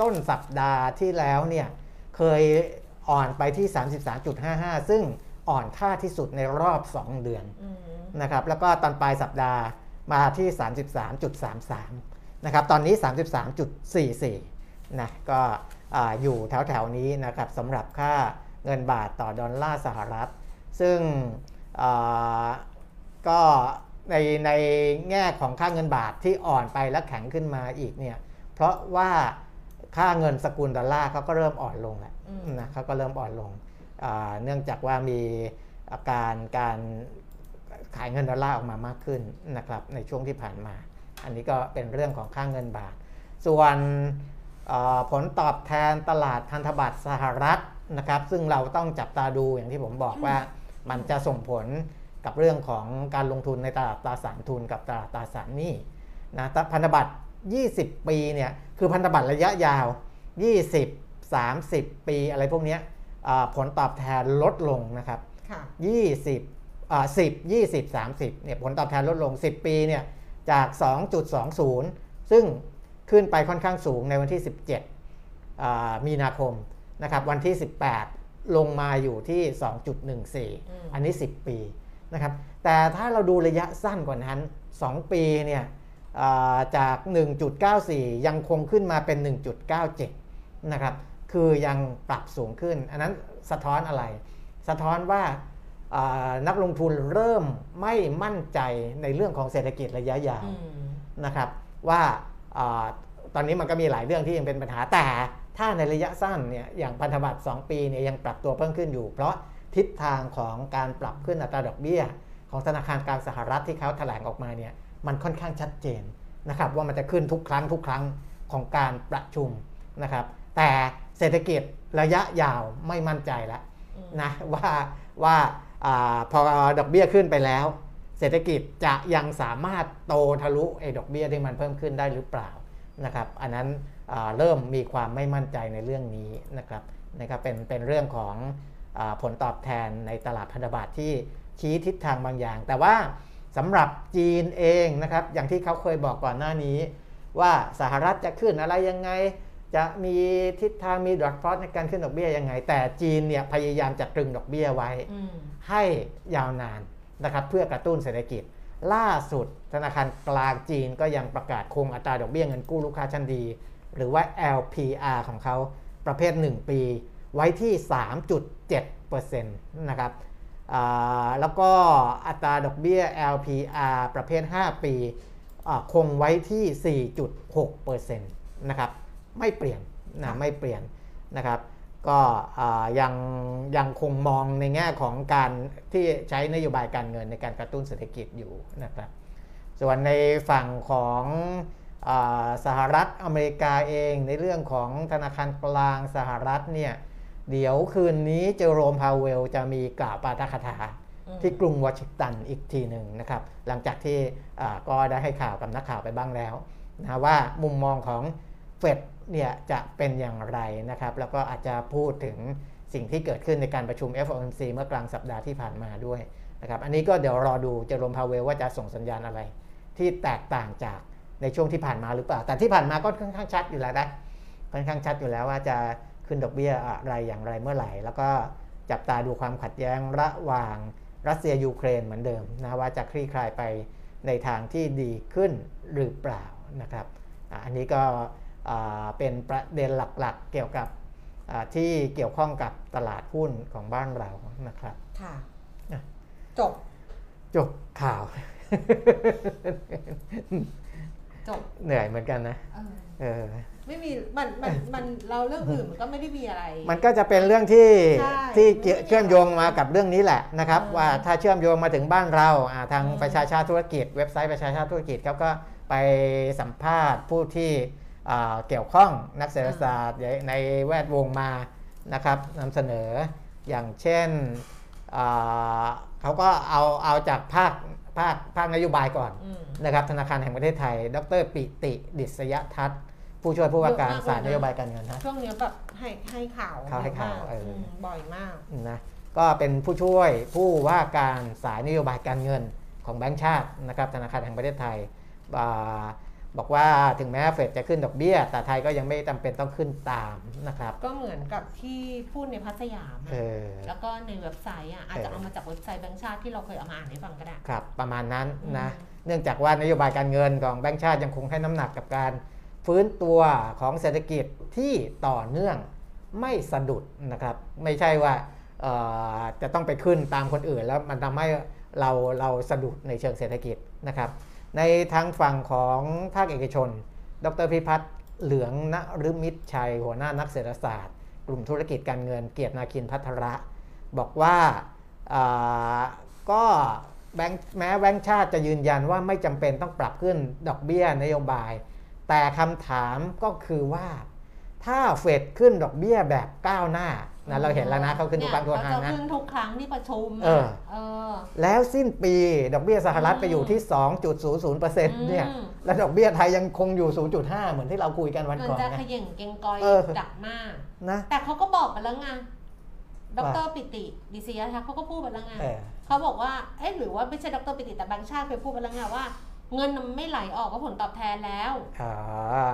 ต้นสัปดาห์ที่แล้วเนี่ยเคยอ่อนไปที่ 33.55 ซึ่งอ่อนค่าที่สุดในรอบ 2 เดือนอืมนะครับแล้วก็ตอนปลายสัปดาห์มาที่ 33.33 นะครับ ตอนนี้ 33.44 นะก็อ่าอยู่แถวแถวๆนี้นะครับสำหรับค่าเงินบาทต่อดอลลาร์สหรัฐ ซึ่งอ่าก็ในในแง่ของค่าเงินบาทที่อ่อนไปและแข็งขึ้นมาอีกเนี่ยเพราะว่าค่าเงินสกุลดอลลาร์เขาก็เริ่มอ่อนลงแหละอืมนะเขาก็เริ่มอ่อนลงอ่าเนื่องจากว่ามีอาการการขายเงินดอลลาร์ออกมามากขึ้นนะครับในช่วงที่ผ่านมา อันนี้ก็เป็นเรื่องของค่าเงินบาท ส่วนเอ่อ ผลตอบแทนตลาดพันธบัตรสหรัฐนะครับ ซึ่งเราต้องจับตาดูอย่างที่ผมบอกว่ามันจะส่งผลกับเรื่องของการลงทุนในตลาดตราสารทุนกับตลาดตราสารหนี้นะแต่พันธบัตร 20 ปีเนี่ยคือพันธบัตรระยะยาว 20 30 ปีอะไรพวกเนี้ยอ่าผลตอบแทนลดลงนะครับค่ะ20อ่า10 20 30เนี่ยผลตอบแทนลดลง 10 ปีเนี่ยจาก 2.20 ซึ่ง ขึ้นไปค่อนข้างสูงในวันที่ 17อ่ามีนาคมนะครับวันที่ 18 ลงมาอยู่ที่อืม2.14 อันนี้ 10 ปีนะครับแต่ถ้าเราดูระยะสั้นกว่านั้น 2 ปีเนี่ยอ่าจาก 1.94 ยังคงขึ้นมาเป็น 1.97 นะครับ คือยังปรับสูงขึ้น อันนั้นสะท้อนอะไร สะท้อนว่าอ่านักลงทุนเริ่มไม่มั่นใจในเรื่องของเศรษฐกิจระยะยาวอืมนะครับ ว่าอา ตอนนี้มันก็มีหลายเรื่องที่ยังเป็นปัญหาแต่ถ้าในระยะสั้นเนี่ยอย่างพันธบัตร 2 ปีเนี่ยยังปรับตัวเพิ่มขึ้นอยู่ เพราะทิศทางของการปรับขึ้นอัตราดอกเบี้ย ของธนาคารกลางสหรัฐที่เขาแถลงออกมาเนี่ยมันค่อนข้างชัดเจนนะครับว่ามันจะขึ้นทุกครั้งทุกครั้งของการประชุมนะครับ แต่เศรษฐกิจระยะยาวไม่มั่นใจแล้วนะว่าว่าอาพอดอกเบี้ยขึ้นไปแล้ว เศรษฐกิจจะยังสามารถโตทะลุไอ้ดอกเบี้ยที่มันเพิ่มขึ้นได้หรือเปล่านะครับ อันนั้นอ่าเริ่มมีความไม่มั่นใจในเรื่องนี้นะครับนะครับเป็นเป็นเรื่องของอาผลตอบแทนในตลาดพันธบัตรที่ชี้ทิศทางบางอย่าง แต่ว่าสำหรับจีนเองนะครับอย่างที่เขาเคยบอกก่อนหน้านี้ ว่าสหรัฐจะขึ้นอะไรยังไง จะมีทิศทางมีดอกฟอสในการขึ้นดอกเบี้ยยังไง แต่จีนเนี่ยพยายามจะตรึงดอกเบี้ยไว้อืมให้ยาวนาน นะครับเพื่อกระตุ้นเศรษฐกิจ ล่าสุดธนาคารกลางจีนก็ยังประกาศคงอัตราดอกเบี้ยเงินกู้ลูกค้าชั้นดี หรือว่า LPR ของเขาประเภท 1 ปี ไว้ที่ 3.7%นะครับอ่าแล้วก็อัตราดอกเบี้ย LPR ประเภท 5 ปีอ่าคงไว้ที่ 4.6%นะครับ ไม่เปลี่ยนนะไม่เปลี่ยนนะครับ ก็อ่ายังยังคงมองในแง่ของการที่ใช้นโยบายการเงินในการกระตุ้นเศรษฐกิจอยู่นะครับ ส่วนในฝั่งของอาสหรัฐอเมริกาเองในเรื่องของธนาคารกลางสหรัฐเนี่ยเดี๋ยวคืนนี้เจอโรมพาวเวลจะมีกล่าวปาฐกถาอืมที่กรุงวอชิงตันอีกทีหนึ่งนะครับ หลังจากที่อ่าก็ได้ให้ข่าวกับนักข่าวไปบ้างแล้วนะว่ามุมมองของเฟด เนี่ยจะเป็นอย่างไรนะครับ แล้วก็อาจจะพูดถึงสิ่งที่เกิดขึ้นในการประชุม FOMC เมื่อกลางสัปดาห์ที่ผ่านมาด้วยนะครับ อันนี้ก็เดี๋ยวรอดูเจอโรมพาวเวลว่าจะส่งสัญญาณอะไร ที่แตกต่างจากในช่วงที่ผ่านมาหรือเปล่า แต่ที่ผ่านมาก็ค่อนข้างชัดอยู่แล้วนะ ค่อนข้างชัดอยู่แล้วว่าจะขึ้นดอกเบี้ยอะไรอย่างไรเมื่อไหร่ แล้วก็จับตาดูความขัดแย้งระหว่างรัสเซียยูเครนเหมือนเดิมนะว่าจะคลี่คลายไปในทางที่ดีขึ้นหรือเปล่านะครับ อันนี้ก็ เป็นประเด็นหลักๆ เกี่ยวกับอ่าที่เกี่ยวข้องกับตลาดหุ้นของบ้านเรานะครับค่ะอะจบ จบข่าว จบ เหนื่อยเหมือนกันนะเออเออไม่มีมันมันมันเราเรื่องอื่นมันก็ไม่ได้มีอะไร มันก็จะเป็นเรื่องที่ใช่ที่เกี่ยวเชื่อมโยงมากับเรื่องนี้แหละนะครับอ่าว่าถ้าเชื่อมโยงมาถึงบ้านเราอ่าทางอืมประชาชาติธุรกิจ เว็บไซต์ประชาชาติธุรกิจเขาก็ไปสัมภาษณ์ผู้ที่อ่า เกี่ยวข้องนักเศรษฐศาสตร์ในแวดวงมานะครับนำเสนออย่างเช่นอ่าเขาก็เอาเอาจากภาคภาคภาคนโยบายก่อนอืมนะครับธนาคารแห่งประเทศไทย ดรปิติดิษยทัศน์ ผู้ช่วยผู้ว่าการเยอะมากสายเลยนะนโยบายการเงินนะช่วงเนี้ยแบบให้ให้ข่าวเขาให้ข่าวเยอะมกเอออืมบ่อยมากนะก็เป็นผู้ช่วยผู้ว่าการสายนโยบายการเงินของแบงก์ชาตินะครับธนาคารแห่งประเทศไทยอ่า บอกว่าถึงแม้เฟดจะขึ้นดอกเบี้ย แต่ไทยก็ยังไม่จำเป็นต้องขึ้นตามนะครับ ก็เหมือนกับที่พูดในพัสยามอะเออแล้วก็ในเว็บไซต์อะอาจจะเออเอามาจากเว็บไซต์แบงก์ชาติที่เราเคยเอามาอ่านให้ฟังก็ได้ครับประมาณนั้นนะอืมเนื่องจากว่านโยบายการเงินของแบงก์ชาติยังคงให้น้ำหนักกับการฟื้นตัวของเศรษฐกิจที่ต่อเนื่องไม่สะดุดนะครับ ไม่ใช่ว่าเอ่อจะต้องไปขึ้นตามคนอื่นแล้วมันทำให้เราเราสะดุดในเชิงเศรษฐกิจนะครับ ในทางฝั่งของภาคเอกชน ดรพิพัฒน์เหลืองนฤมิตรชัย หัวหน้านักเศรษฐศาสตร์ กลุ่มธุรกิจการเงินเกียรตินาคินพัทระ บอกว่าาก็แบงแม้แบงค์ชาติจะยืนยันว่าไม่จำเป็นต้องปรับขึ้นดอกเบี้ยนโยบาย แต่คำถามก็คือว่า ถ้าเฟดขึ้นดอกเบี้ยแบบก้าวหน้า นะเราเห็นแล้วนะเขาขึ้นทุกครั้งทุกครั้งเนี่ยนะเขาจะขึ้นทุกครั้งที่ประชุมะเออเออ แล้วสิ้นปีดอกเบี้ยสหรัฐอืมไปอยู่ที่ 2.00%เนี่ยอืมแล้วดอกเบี้ยไทยยังคงอยู่ 0.5 เหมือนที่เราคุยกันวันมันก่อนจะนะเขย่งเกงกอยเออดักมากนะแต่เขาก็บอกไปแล้วไงดว่ารปิติดิศยทัศน์เขาก็พูดไปแล้วไงเออเขาบอกว่าเอ๊ะหรือว่าไม่ใช่ดรปิติแต่แบงค์ชาติเคยพูดไปแล้วไงว่าเงินมันไม่ไหลออกเพราะผลตอบแทนแล้วอ่า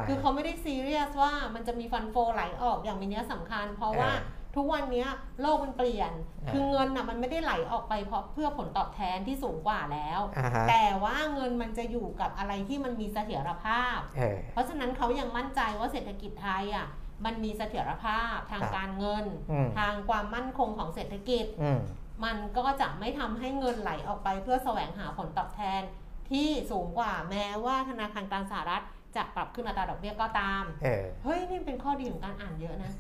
คือเขาไม่ได้ซีเรียสว่ามันจะมีฟันโฟไหลออกอย่างมีนัยสำคัญ เพราะว่าเออ ทุกวันเนี้ยโลกมันเปลี่ยนอ่าคือเงินอะมันไม่ได้ไหลออกไปเพราะเพื่อผลตอบแทนที่สูงกว่าแล้วอ่าฮะแต่ว่าเงินมันจะอยู่กับอะไรที่มันมีเสถียรภาพเออเพราะฉะนั้นเขายังมั่นใจว่าเศรษฐกิจไทยอะมันมีเสถียรภาพทางครับการเงินอืมทางความมั่นคงของเศรษฐกิจอืมมันก็จะไม่ทำให้เงินไหลออกไปเพื่อแสวงหาผลตอบแทนที่สูงกว่าแม้ว่าธนาคารกลางสหรัฐจะปรับขึ้นอัตราดอกเบี้ยก็ตามเออเฮ้ย นี่เป็นข้อดีของการอ่านเยอะนะ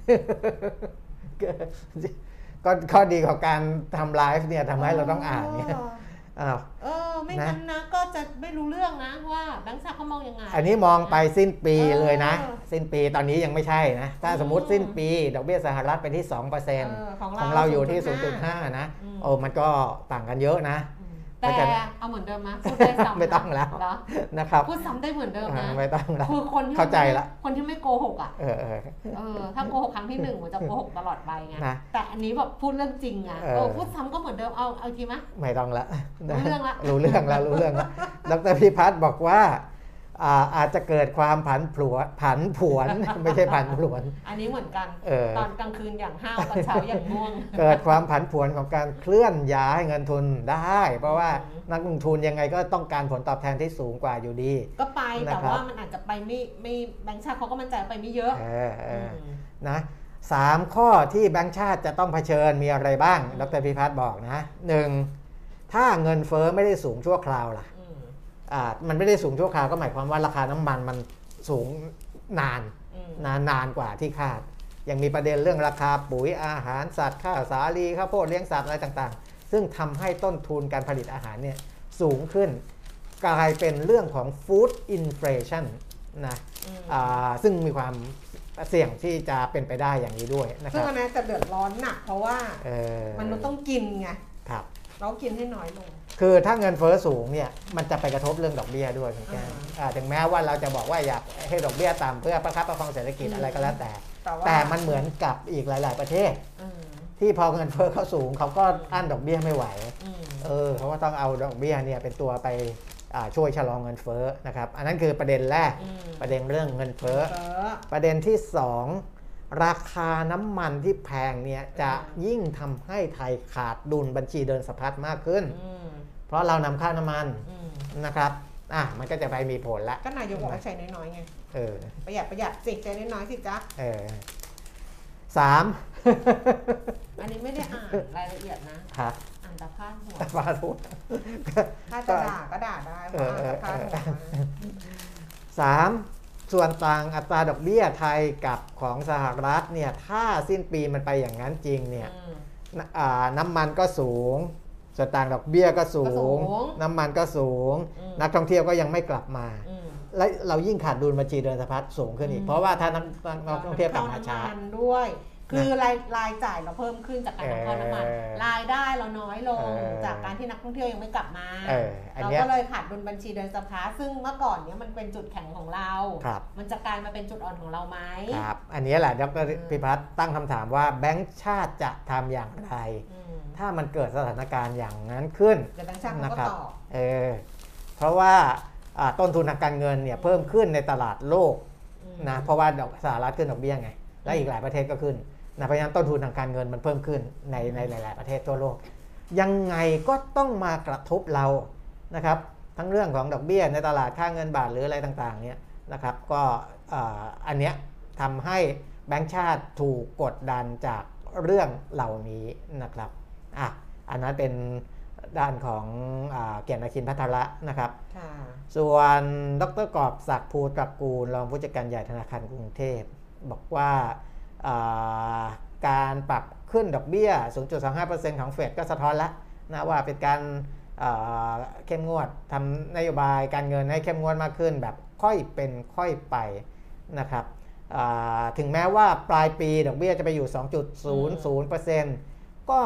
ก็ข้อดีของการทำไลฟ์เนี่ยทำให้เราต้องอ่านเนี่ยอ้าวเออไม่นะงั้นนะก็จะไม่รู้เรื่องนะว่าแบงค์ชาติเขามองยังไง อันนี้มองไปสิ้นปีเออเลยนะ สิ้นปีตอนนี้ยังไม่ใช่นะ ถ้าอืมสมมติสิ้นปีดอกเบี้ยสหรัฐไปที่2%เออของขเราองเราอยู่ที่ 0.5 0.5นะอืมโอ้มันก็ต่างกันเยอะนะอืมเพราะ แต่ฉะนั้นเอาเหมือนเดิมมะพูดได้ซ้ำไม่ต้องแล้วเหรอนะครับพูดซ้ำได้เหมือนเดิมนะอ่าไม่ต้องแล้วคือคนที่เข้าใจละคนที่ไม่โกหกอะเออเออเออถ้าโกหกครั้งที่หนึ่งมันจะโกหกตลอดไปไงนะแต่อันนี้แบบพูดเรื่องจริงอะเออเออพูดซ้ำก็เหมือนเดิมเอาเอาอีกทีมะไม่ต้องละรู้เรื่องละรู้เรื่องแล้วรู้เรื่องแล้วดรพิพัฒน์บอกว่า อ่าอาจจะเกิดความผันผวนผันผวนไม่ใช่ผันผวน อันนี้เหมือนกันเออตอนกลางคืนอย่างห้าวตอนเช้าอย่างง่วง เกิดความผันผวนของการเคลื่อนย้ายเงินทุนได้ เพราะว่าอืมนักลงทุนยังไงก็ต้องการผลตอบแทนที่สูงกว่าอยู่ดี ก็ไปแต่นะครับว่ามันอาจจะไปไม่ไม่แบงค์ชาติเขาก็มั่นใจไปไม่เยอะเออเออมนะสามข้อที่แบงก์ชาติจะต้องเผชิญมีอะไรบ้าง ดรพิพัฒน์บอกนะหนึ่งถ้าเงินเฟ้อไม่ได้สูงชั่วคราวล่ะอื มอ่ามันไม่ได้สูงชั่วคราวก็หมายความว่าราคาน้ำมันมันสูงนานอืมนานนานกว่าที่คาด ยังมีประเด็นเรื่องราคาปุ๋ยอาหารสัตว์ข้าวสาลีข้าวโพดเลี้ยงสัตว์อะไรต่างๆ ซึ่งทำให้ต้นทุนการผลิตอาหารเนี่ยสูงขึ้น กลายเป็นเรื่องของ food inflation นะอืมอ่าซึ่งมีความเสี่ยงที่จะเป็นไปได้อย่างนี้ด้วยนะคซึ่งรับอันนั้นจะเดือดร้อนหนักเพราะว่าเออมนุษย์ต้องกินไงครับเรากินให้น้อยลง คือถ้าเงินเฟ้อสูงเนี่ยมันจะไปกระทบเรื่องดอกเบี้ยด้วยคุณแก้วอ่าอ่าถึงแม้ว่าเราจะบอกว่าอยากให้ดอกเบี้ยต่ำเพื่อประคับประคองเศรษฐกิจอืมอะไรก็แล้วแต่ แต่ว่า แต่มันเหมือนกับอีกหลาย ๆ ประเทศ อืมที่พอเงินเฟ้อเขาสูงเขาก็อั้นดอกเบี้ยไม่ไหว อืม เออเขาก็ต้องเอาดอกเบี้ยเนี่ยเป็นตัวไปอ่าช่วยชะลอเงินเฟ้อนะครับ อันนั้นคือประเด็นแรกอืม ประเด็นเรื่องเงินเฟ้อเฟ้อประเด็นที่ 2 ราคาน้ำมันที่แพงเนี่ยจะอืมยิ่งทำให้ไทยขาดดุลบัญชีเดินสะพัดมากขึ้น อืม เพราะเรานำเข้าน้ำมันอืมนะครับอะมันก็จะไปมีผลละก็นายกบอกให้ใช้น้อยๆไงเออประหยัดประหยัดสิใช้น้อยๆสิจ๊ะเออสามอันนี้ไม่ได้อ่านรายละเอียดนะครับอ่านแต่พาดหัวฟาทุกถ้าจะด่าก็ด่าได้เพราะอ่านแต่พาดหัวมาสามส่วนต่างอัตราดอกเบี้ยไทยกับของสหรัฐเนี่ยถ้าสิ้นปีมันไปอย่างนั้นจริงเนี่ยอืมนอ่าน้ำมันก็สูง ส่วนต่างดอกเบี้ยก็สูก็สูงงน้ำมันก็สูง อืม นักท่องเที่ยวก็ยังไม่กลับมา อืม และเรายิ่งขาดดุลบัญชีเดินสะพัดสูงขึ้นอีก อืม เพราะว่าถ้านักนักท่องเที่ยวกลับมาช้าเน้ำนด้วย คือรายรายจ่ายเราเพิ่มขึ้นจากการนำเข้าน้ำมัน เออรายได้เราน้อยลงเออ จากการที่นักท่องเที่ยวยังไม่กลับมา เอออันเราเนี้ย ก็เลยขาดดุลบัญชีเดินสะพัดซึ่งเมื่อก่อนเนี้ยมันเป็นจุดแข็งของเรา ครับ มันจะกลายมาเป็นจุดอ่อนของเราไหม ครับ อันนี้แหละดรอืมพิพัฒน์ตั้งคำถามว่าแบงก์ชาติจะทำอย่างไร อืม ถ้ามันเกิดสถานการณ์อย่างนั้นขึ้นเดี๋ยวแบงค์ชาติเขานะก็ครับตอบเออเพราะว่าอ่าต้นทุนทางการเงินเนี่ยเพิ่มขึ้นในตลาดโลกอืมนะเพราะว่าดอกสหรัฐขึ้นดอกเบี้ยไง และอีกหลายประเทศก็ขึ้นนะเพราะฉะนั้นต้นทุนทางการเงินมันเพิ่มขึ้นในในหลาย ๆ ประเทศทั่วโลก ยังไงก็ต้องมากระทบเรานะครับ ทั้งเรื่องของดอกเบี้ยในตลาดค่าเงินบาทหรืออะไรต่าง ๆ เนี่ยนะครับ ก็เอ่ออันเนี้ยทำให้แบงก์ชาติถูกกดดันจากเรื่องเหล่านี้นะครับ อะอันนั้นเป็นด้านของอาเกียรตินาคินพัทระนะครับค่ะส่วนดรกอบศักดิ์ภูตระกูลรองผู้จัดการใหญ่ธนาคารกรุงเทพ บอกว่าอ่าการปรับขึ้นดอกเบี้ย 0.25%ของเฟดก็สะท้อนแล้วนะว่าเป็นการอ่าเข้มงวดทำนโยบายการเงินให้เข้มงวดมากขึ้น แบบค่อยเป็นค่อยไปนะครับอ่าถึงแม้ว่าปลายปีดอกเบี้ยจะไปอยู่ 2.00%ก็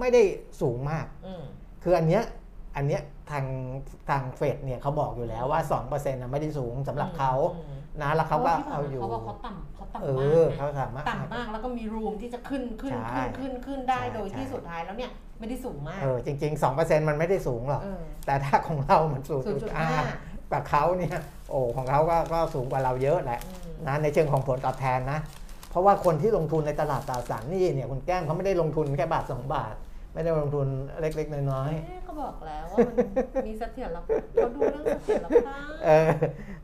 ไม่ได้สูงมากอืมคืออันเนี้ยอันเนี้ยทางทางเฟดเนี่ยเขาบอกอยู่แล้วว่า2%นะไม่ได้สูงสำหรับเขาอืมนะแล้วเขาก็พระเอาอยู่เขาบอกเขาต่ำเขาต่ำเอมากอนะเขาสามารถต่ำมากแล้วก็มีรูมที่จะขึ้นขึ้นใช่ขึ้นขึ้นขึ้นได้ใช่โดยที่ใช่สุดท้ายแล้วเนี่ยไม่ได้สูงมากเออจริงๆ2%มันไม่ได้สูงหรอกเออแต่ถ้าของเรามันสูงศูนย์จุจุดดห้าห้ากับเขาเนี่ยโอ้ของเขาก็ก็สูงกว่าเราเยอะแหละอืมนะในเชิงของผลตอบแทนนะพราะว่าคนที่ลงทุนในตลาดตราสารหนี้เนี่ยคุณแก้มเขาไม่ได้ลงทุนแค่บาท 2 บาท ไม่ได้ลงทุนเล็ก ๆ น้อยเอ๊ะก็บอกแล้วว่ามันมีเสถียรภาพเขาดูเรื่องเสถียรภาพๆเออ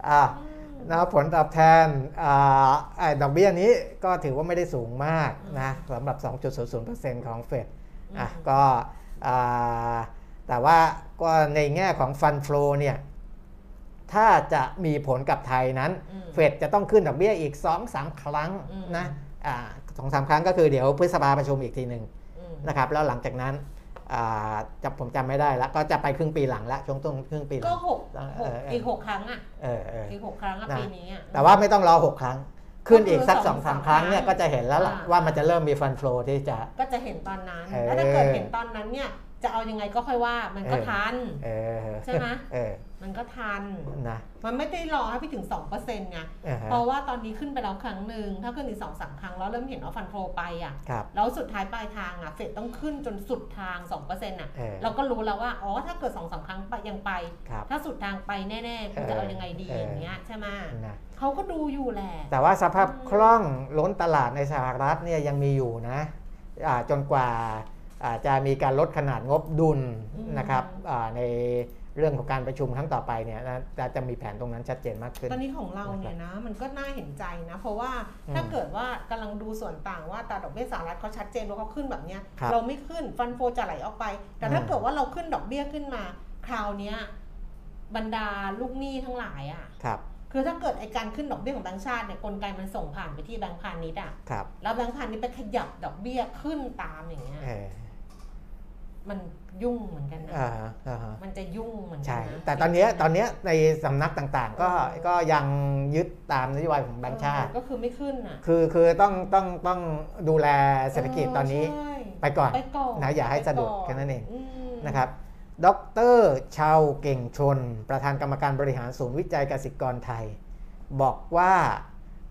อะอืมนะผลตอบแทนอ่าไอ้ดอกเบี้ยนี้ก็ถือว่าไม่ได้สูงมากนะสำหรับ 2.00%ของเฟดอะก็อ่าแต่ว่าก็ในแง่ของฟันฟลอเนี่ยถ้าจะมีผลกับไทยนั้นอืมเฟดจะต้องขึ้นดอกเบี้ยอีก 2-3 ครั้งอืมนะอ่าสองสามครั้งก็คือเดี๋ยวพฤษภาประชุมอีกทีหนึ่งอืม นะครับแล้วหลังจากนั้นอ่าจะผมจำไม่ได้แล้วก็จะไปครึ่งปีหลังละช่วงต้นครึ่งปีหลัก็งหกเออหกเอออีกหกครั้งอะเออเอออีกหกครั้งอะนะปีนี้อะแต่ว่าไม่ต้องรอ6ครั้งขึ้นอีกสักก็คือสองสามสองครั้งเนี่ยครั้งก็จะเห็นแล้วล่ะอ่าว่ามันจะเริ่มมีฟันฟลอที่จะก็จะเห็นตอนนั้นเออแล้วถ้าเกิดเห็นตอนนั้นเนี่ย จะเอายังไงก็ค่อยว่ามันก็เออทันเออใช่ไหมเออมันก็ทันนะมันไม่ได้รอให้ไปถึง2%ไงเออฮะเพราะว่าตอนนี้ขึ้นไปแล้วครั้งหนึ่งถ้าขึ้นอีกสองสามครั้งแล้วเริ่มเห็นว่าฟันโฟไปอะครับแล้วสุดท้ายปลายทางอะเฟดต้องขึ้นจนสุดทาง2%อะเออเราก็รู้แล้วว่าอ๋อถ้าเกิดสองสามครั้งไปยังไปครับถ้าสุดทางไปแน่ๆคุณจะเอายังไงดีเอออย่างเงี้ยใช่ไหมนะเขาก็ดูอยู่แหละ แต่ว่าสภาพคล่องล้นตลาดในสหรัฐเนี่ยยังมีอยู่นะอ่าจนกว่า อ่าจะมีการลดขนาดงบดุลอืมนะครับอ่าในเรื่องของการประชุมครั้งต่อไปเนี่ยนะจะจะมีแผนตรงนั้นชัดเจนมากขึ้น ตอนนี้ของเราเนี่ยนะมันก็น่าเห็นใจนะ เพราะว่าอืมถ้าเกิดว่ากำลังดูส่วนต่างว่าตราดอกเบี้ยสหรัฐเขาชัดเจนว่าเขาขึ้นแบบเนี้ยครับเราไม่ขึ้นฟันโฟจะไหลออกไป แต่ถ้าอืมเกิดว่าเราขึ้นดอกเบี้ยขึ้นมา คราวเนี้ยบรรดาลูกหนี้ทั้งหลายอะครับคือถ้าเกิดไอการขึ้นดอกเบี้ยของแบงก์ชาติเนี่ยกลไกมันส่งผ่านไปที่แบงก์พาณิชย์อะครับแล้วแบงก์พาณิชย์ไปขยับดอกเบี้ยขึ้นตามอย่างเงี้ยเออ มันยุ่งเหมือนกันนะอ่าฮะอ่าฮะมันจะยุ่งเหมือนกัใช่ นะแต่ตอนเนี้ยตอนเนี้ยในสำนักต่างๆ ก็เออก็ยังยึดตามนโยบายของแบงก์ชาติ เออก็คือไม่ขึ้นอะคือคือต้องต้องต้องดูแลเศรษฐกิจตอนนี้ใช่ไปก่อน ไปก่อนนะอย่าให้สะดุดไปก่แค่นั้นเอง มนะครับ ดรชาวเก่งชน ประธานกรรมการบริหารศูนย์วิจัยกสิกรไทย บอกว่า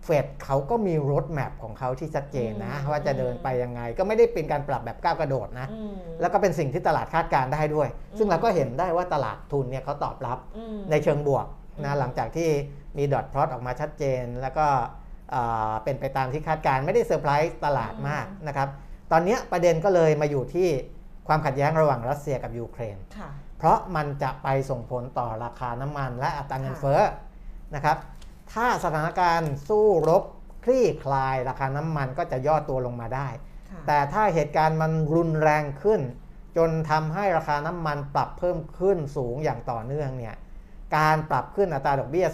เฟดเขาก็มีรถแมพของเขาที่ชัดเจนนะ ว่าจะเดินไปยังไง ก็ไม่ได้เป็นการปรับแบบก้าวกระโดดนะอืมแล้วก็เป็นสิ่งที่ตลาดคาดการณ์ได้ด้วย ซึ่งอืมเราก็เห็นได้ว่าตลาดทุนเนี่ยเขาตอบรับอืมในเชิงบวกอืนะมหลังจากที่มีดอทพลอตออกมาชัดเจน แล้วก็อ่าเป็นไปตามที่คาดการณ์ไม่ได้เซอร์ไพรส์ตลาดมากนะครับ ตอนเนี้ยประเด็นก็เลยมาอยู่ที่ความขัดแย้งระหว่างรัสเซียกับยูเครนค่ะเพราะมันจะไปส่งผลต่อราคาน้ำมันและอัตราเงินเฟ้อนะครับ ถ้าสถานการณ์สู้รบคลี่คลายราคาน้ำมันก็จะย่อตัวลงมาได้ค่ะแต่ถ้าเหตุการณ์มันรุนแรงขึ้น จนทำให้ราคาน้ำมันปรับเพิ่มขึ้นสูงอย่างต่อเนื่องเนี่ยการปรับขึ้นอัตราดอกเบี้ย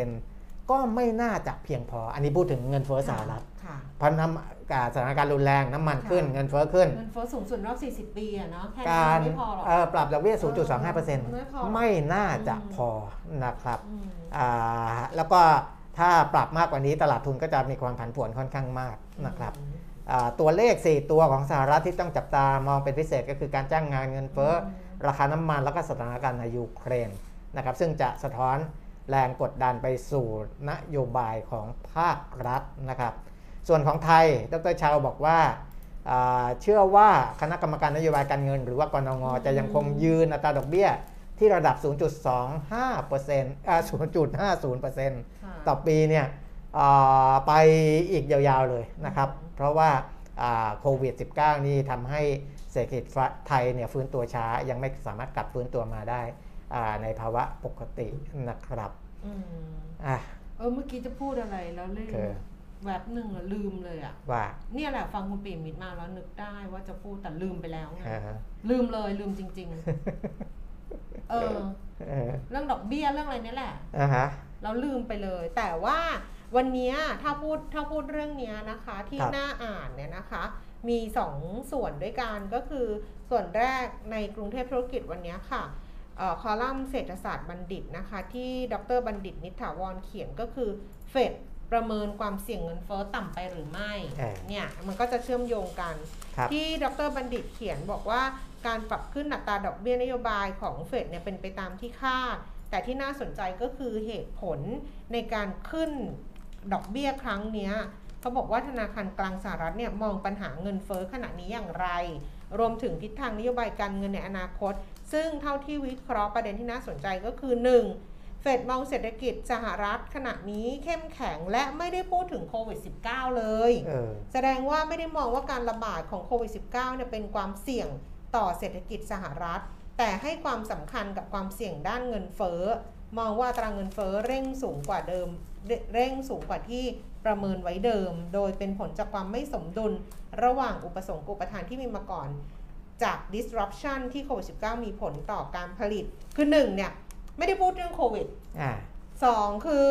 0.25%ก็ไม่น่าจะเพียงพอ อันนี้พูดถึงเงินเฟ้อสหรัฐค่ะเพราะน้ำการ สถานการณ์รุนแรงน้ำมันขึ้นค่ะเงินเฟ้อขึ้น เงินเฟ้อสูงสุดรอบ 40 ปีอะเนาะแค่กานี้รไม่พอหรอกเอ่อปรับดอกเบี้ยไม่พอ0.25%ไม่น่าจะอืมพอนะครับอืมอ่าแล้วก็ถ้าปรับมากกว่านี้ตลาดทุนก็จะมีความผันผวนค่อนข้างมากนะครับอ่าตัวเลข 4 ตัวของสหรัฐที่ต้องจับตามองเป็นพิเศษก็คือการจ้างงานเงินเฟ้ออราคาน้ำมันแล้วก็สถานการณ์ในยูเครนนะครับซึ่งจะสะท้อนแรงกดดันไปสู่นโยบายของภาครัฐนะครับ ส่วนของไทย ดรชาวบอกว่าอ่าเชื่อว่าคณะกรรมการนโยบายการเงิน หรือว่ากนงจะยังคงยืนอัตราดอกเบี้ยที่ระดับ 0.25%อ่า0.50%ค่ะต่อปีเนี่ยอ่าไปอีกยาวๆเลยนะครับอืมเพราะว่าอ่าโควิด -19 นี่ทำให้เศรษฐกิจไทยเนี่ยฟื้นตัวช้า ยังไม่สามารถกลับฟื้นตัวมาได้อ่าในภาวะปกตินะครับอืมอะเออเมื่อกี้จะพูดอะไรแล้วลืมคือ แวบหนึ่งอะลืมเลยอะว่า เนี่ยแหละฟังคุณปีมิตรมาแล้วนึกได้ว่าจะพูดแต่ลืมไปแล้วไงอ่าฮะ ลืมเลยลืมจริง ๆ เออ เออเรื่องดอกเบี้ยเรื่องอะไรเนี่ยแหละ อ่าฮะ เราลืมไปเลย แต่ว่าวันเนี้ยถ้าพูดถ้าพูดเรื่องเนี้ยนะคะ ที่ครับน่าอ่านเนี่ยนะคะ มีสองส่วนด้วยกันก็คือส่วนแรกในกรุงเทพธุรกิจวันเนี้ยค่ะเอ่อคอลัมน์เศรษฐศาสตร์บัณฑิตนะคะ ที่ดรบัณฑิตนิถาวรเขียนก็คือเฟด ประเมินความเสี่ยงเงินเฟ้อต่ำไปหรือไม่เออเนี่ยมันก็จะเชื่อมโยงกันครับที่ดรบัณฑิตเขียนบอกว่าการปรับขึ้นอัตราดอกเบี้ยนโยบายของเฟดเนี่ยเป็นไปตามที่คาด แต่ที่น่าสนใจก็คือเหตุผลในการขึ้นดอกเบี้ยครั้งเนี้ยเขาบอกว่าธนาคารกลางสหรัฐเนี่ยมองปัญหาเงินเฟ้อขณะนี้อย่างไร รวมถึงทิศทางนโยบายการเงินในอนาคต ซึ่งเท่าที่วิเคราะห์ประเด็นที่น่าสนใจก็คือ 1. เฟเฟดมองเศรษฐกิจสหรัฐขณะนี้เข้มแข็งและไม่ได้พูดถึงโควิด -19 เลยเออแสดงว่าไม่ได้มองว่าการระบาดของโควิด -19 เนี่ยเป็นความเสี่ยงต่อเศรษฐกิจสหรัฐ แต่ให้ความสำคัญกับความเสี่ยงด้านเงินเฟ้อ มองว่าอัตราเงินเฟ้อเร่งสูงกว่าเดิม เร่งสูงกว่าที่ประเมินไว้เดิม โดยเป็นผลจากความไม่สมดุลระหว่างอุปสงค์อุปทานที่มีมาก่อน จาก disruption ที่โควิด -19 มีผลต่อการผลิต คือหนึ่งเนี่ย ไม่ได้พูดเรื่องโควิดอ่าสองคือ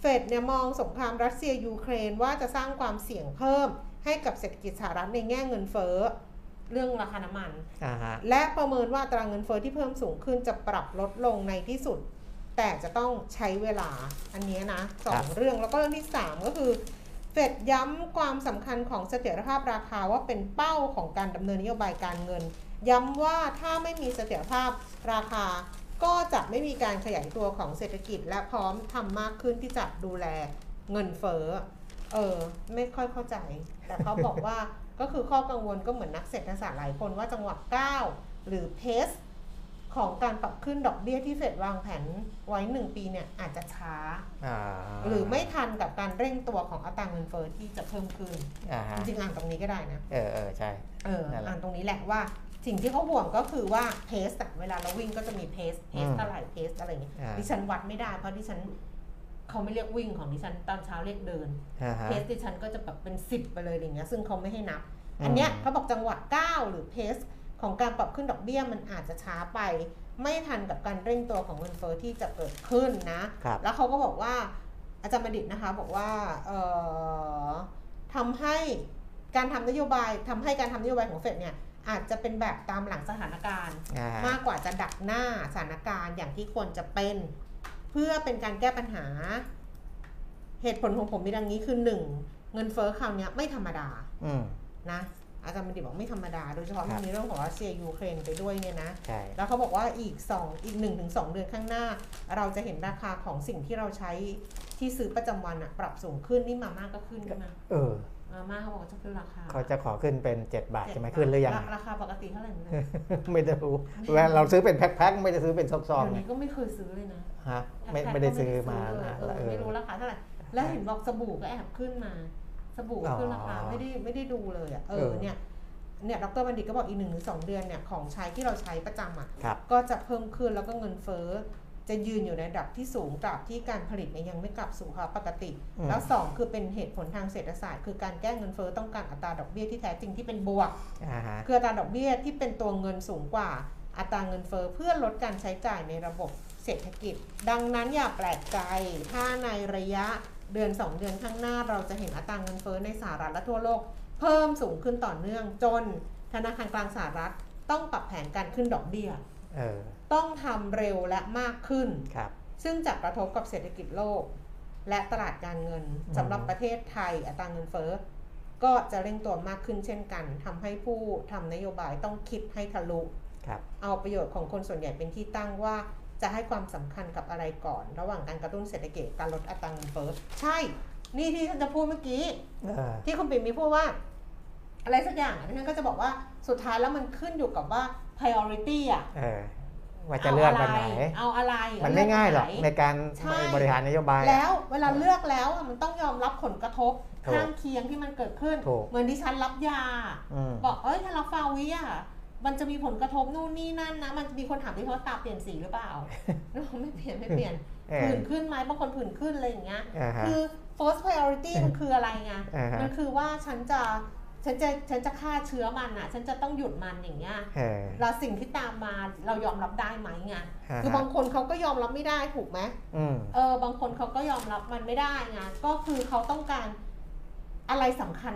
เฟดเนี่ยมองสงครามรัสเซียยูเครนว่าจะสร้างความเสี่ยงเพิ่ม ให้กับเศรษฐกิจสหรัฐในแง่เงินเฟ้อเรื่องราคาน้ำมันอ่าฮะและประเมินว่าอัตราเงินเฟ้อที่เพิ่มสูงขึ้นจะปรับลดลงในที่สุด แต่จะต้องใช้เวลาอันเนี้ยนะสองเรื่องแล้วก็เรื่องที่ 3 ก็คือเฟดย้ำความสำคัญของเสถียรภาพราคาว่าเป็นเป้าของการดำเนินนโยบายการเงิน ย้ำว่าถ้าไม่มีเสถียรภาพราคา ก็จะไม่มีการขยายตัวของเศรษฐกิจ และพร้อมทำมากขึ้นที่จะดูแลเงินเฟ้อ เออ ไม่ค่อยเข้าใจ แต่เขาบอกว่าก็คือข้อกังวลก็เหมือนนักเศรษฐศาสตร์หลายคนว่าจังหวะก้าวหรือเพสของการปรับขึ้นดอกเบี้ยที่เฟดวางแผนไว้ 1 ปีเนี่ยอาจจะช้าอ่าหรือไม่ทันกับการเร่งตัวของอัตราเงินเฟ้อที่จะเพิ่มขึ้นอ่าฮะจริงๆอ่านตรงนี้ก็ได้นะ เออเออใช่ เออนั่นแหละอ่านตรงนี้แหละว่า สิ่งที่เขาห่วงก็คือว่าเพสอะเวลาเราวิ่งก็จะมีเพสเพสอืมเท่าไหร่เพสอะไรอย่างเงี้ยอ่า ดิฉันวัดไม่ได้เพราะดิฉันเขาไม่เรียกวิ่งของดิฉันตอนเช้าเรียกเดิน อ่าฮะ เพสดิฉันก็จะแบบเป็นสิบไปเลยอย่างเงี้ยซึ่งเขาไม่ให้นับ อืม อันเนี้ยเขาบอกจังหวะก้าวหรือเพสของการปรับขึ้นดอกเบี้ยมันอาจจะช้าไป ไม่ทันกับการเร่งตัวของเงินเฟ้อที่จะเกิดขึ้นนะ ครับ แล้วเขาก็บอกว่าอาจารย์บัณฑิตนะคะบอกว่าเอ่อทำให้การทำนโยบายทำให้การทำนโยบายของเฟดเนี่ย อาจจะเป็นแบบตามหลังสถานการณ์อ่าฮะมากกว่าจะดักหน้าสถานการณ์อย่างที่ควรจะเป็น เพื่อเป็นการแก้ปัญหา เหตุผลของผมมีดังนี้คือหนึ่งเงินเฟ้อคราวเนี้ยไม่ธรรมดาอืมนะอาจารย์บัณฑิตบอกไม่ธรรมดา โดยเฉพาะครัมับนมีเรื่องของรัสเซียยูเครนไปด้วยเนี่ยนะใช่แล้วเขาบอกว่าอีก2อีก1-2ถึง2เดือนข้างหน้า เราจะเห็นราคาของสิ่งที่เราใช้ที่ซื้อประจำวันอะปรับสูงขึ้นนี่มาม่าก็ขึ้นใช่ไหมเออ มาม่าเขาบอกว่าจะขึ้นราคาเขาจะขอขึ้นเป็น 7 บาทเจ็ดใช่ไหมบาทขึ้นหรือยังราราคาปกติเท่าไหร่ไม่รู้ไม่ได้รู้เวลาเราซื้อเป็นแพ็คๆไม่ได้ซื้อเป็นซองเดี๋ยวๆไงนี้ก็ไม่เคยซื้อเลยนะฮะไม่แพ็คๆไม่ได้ก็ซื้อมาเลยนะเออเออไม่รู้ราคาเท่าไหร่แล้วเห็นบอกสบู่ก็แอบขึ้นมาสบู่ขึ้นราคาอ๋อไม่ได้ไม่ได้ดูเลยอะเอเอออเนี่ยเนี่ยดรบัณฑิตก็บอกอีกหนึ่งถึงสองเดือนเนี่ยของใช้ที่เราใช้ประจำอะครับก็จะเพิ่มขึ้นแล้วก็เงินเฟ้อ จะยืนอยู่ในระดับที่สูงตราบที่การผลิตเนี่ยยังไม่กลับสู่ภาวะปกติ อืม แล้วสองคือเป็นเหตุผลทางเศรษฐศาสตร์ คือการแก้เงินเฟ้อต้องการอัตราดอกเบี้ยที่แท้จริงที่เป็นบวก อ่าฮะ คืออัตราดอกเบี้ยที่เป็นตัวเงินสูงกว่าอัตราเงินเฟ้อเพื่อลดการใช้จ่ายในระบบเศรษฐกิจ ดังนั้นอย่าแปลกใจ ถ้าในระยะเดือน 2 เดือนข้างหน้าเราจะเห็นอัตราเงินเฟ้อในสหรัฐและทั่วโลก เพิ่มสูงขึ้นต่อเนื่องจน ธนาคารกลางสหรัฐต้องปรับแผนการขึ้นดอกเบี้ย เออ ต้องทำเร็วและมากขึ้นครับซึ่งจะกระทบกับเศรษฐกิจโลก และตลาดการเงินอืมสำหรับประเทศไทยอัตราเงินเฟ้อก็จะเร่งตัวมากขึ้นเช่นกันทำให้ผู้ทำนโยบายต้องคิดให้ทะลุครับเอาประโยชน์ของคนส่วนใหญ่เป็นที่ตั้งว่าจะให้ความสำคัญกับอะไรก่อน ระหว่างการกระตุ้นเศรษฐกิจการลดอัตราเงินเฟ้อใช่ นี่ที่ฉันจะพูดเมื่อกี้เออที่คุณปิ่มมีพูดว่า อะไรสักอย่างอะที่ฉันก็จะบอกว่าสุดท้ายแล้วมันขึ้นอยู่กับว่า priority อะเออ ว่าจะเลือกวันไหน เอาอะไรมันไม่ง่ายหรอกเลืในนการใช่บริหารนโยบาย แล้วเวลาเลือกแล้วอะมันต้องยอมรับผลกระทบถูกข้างเคียงที่มันเกิดขึ้นถูกเหมือนที่ฉันรับยาอืมบอกเอ้ยถ้าเราฟาวิอะมันจะมีผลกระทบนู่นนี่นั่นนะ มันมีคนถามที่ว่าตาเปลี่ยนสีหรือเปล่าแล้วบอกไม่เปลี่ยนไม่เปลี่ยนเออผื่นขึ้นไหมบางคนผื่นขึ้นอะไรอย่างเงี้ยอ่าฮะคือ first priority มันคืออะไรไงอ่าฮะมันคือว่าฉันจะ ฉันจะฉันจะฆ่าเชื้อมันอะฉันจะต้องหยุดมันอย่างเงี้ยเออแล้วสิ่งที่ตามมาเรายอมรับได้ไหมไงอ่าคือฮะบางคนเขาก็ยอมรับไม่ได้ถูกไหมอืมเออบางคนเขาก็ยอมรับมันไม่ได้ไงก็คือเขาต้องการอะไรสำคัญ